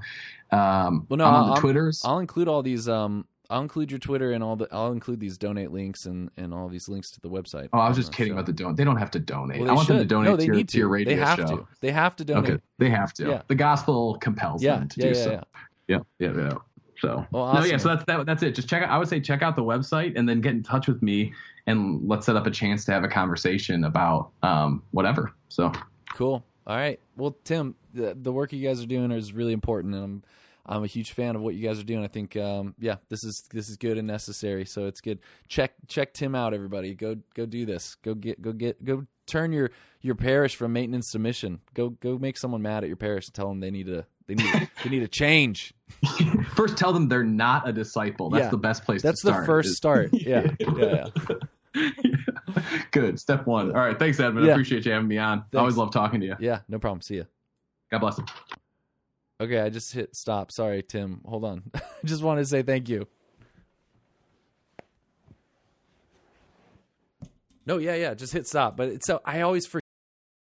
Um, Well, no, I'll- Twitters. I'll include all these. Um, I'll include your Twitter and all the. I'll include these donate links and and all these links to the website. Oh, I was just kidding show. about the donate. They don't have to donate. Well, I want them to donate no, to, your, need to your radio They have show. to. They have to donate. Okay, they have to. Yeah. The gospel compels Yeah, them to yeah, do yeah, so. yeah. Yeah, yeah, yeah. So Well, no, yeah. So that's that, that's it. Just check out. I would say check out the website and then get in touch with me and let's set up a chance to have a conversation about um, whatever. So Cool. All right. Well, Tim, the, the work you guys are doing is really important, and I'm I'm a huge fan of what you guys are doing. I think, um, yeah, this is this is good and necessary. So it's good. Check check Tim out, everybody. Go go do this. Go get go get go turn your your parish from maintenance to mission. Go go make someone mad at your parish and tell them they need to they need they need a change. first, tell them they're not a disciple. That's Yeah. the best place. To start. That's the first is- start. Yeah. Yeah. yeah. Good. Step one. All right. Thanks, Edmund. Yeah. I appreciate you having me on. Thanks. Always love talking to you. Yeah. No problem. See ya. God bless. Okay, I just hit stop. Sorry, Tim. Hold on. I just wanted to say thank you. No, yeah, yeah. Just hit stop. But it's so I always forget.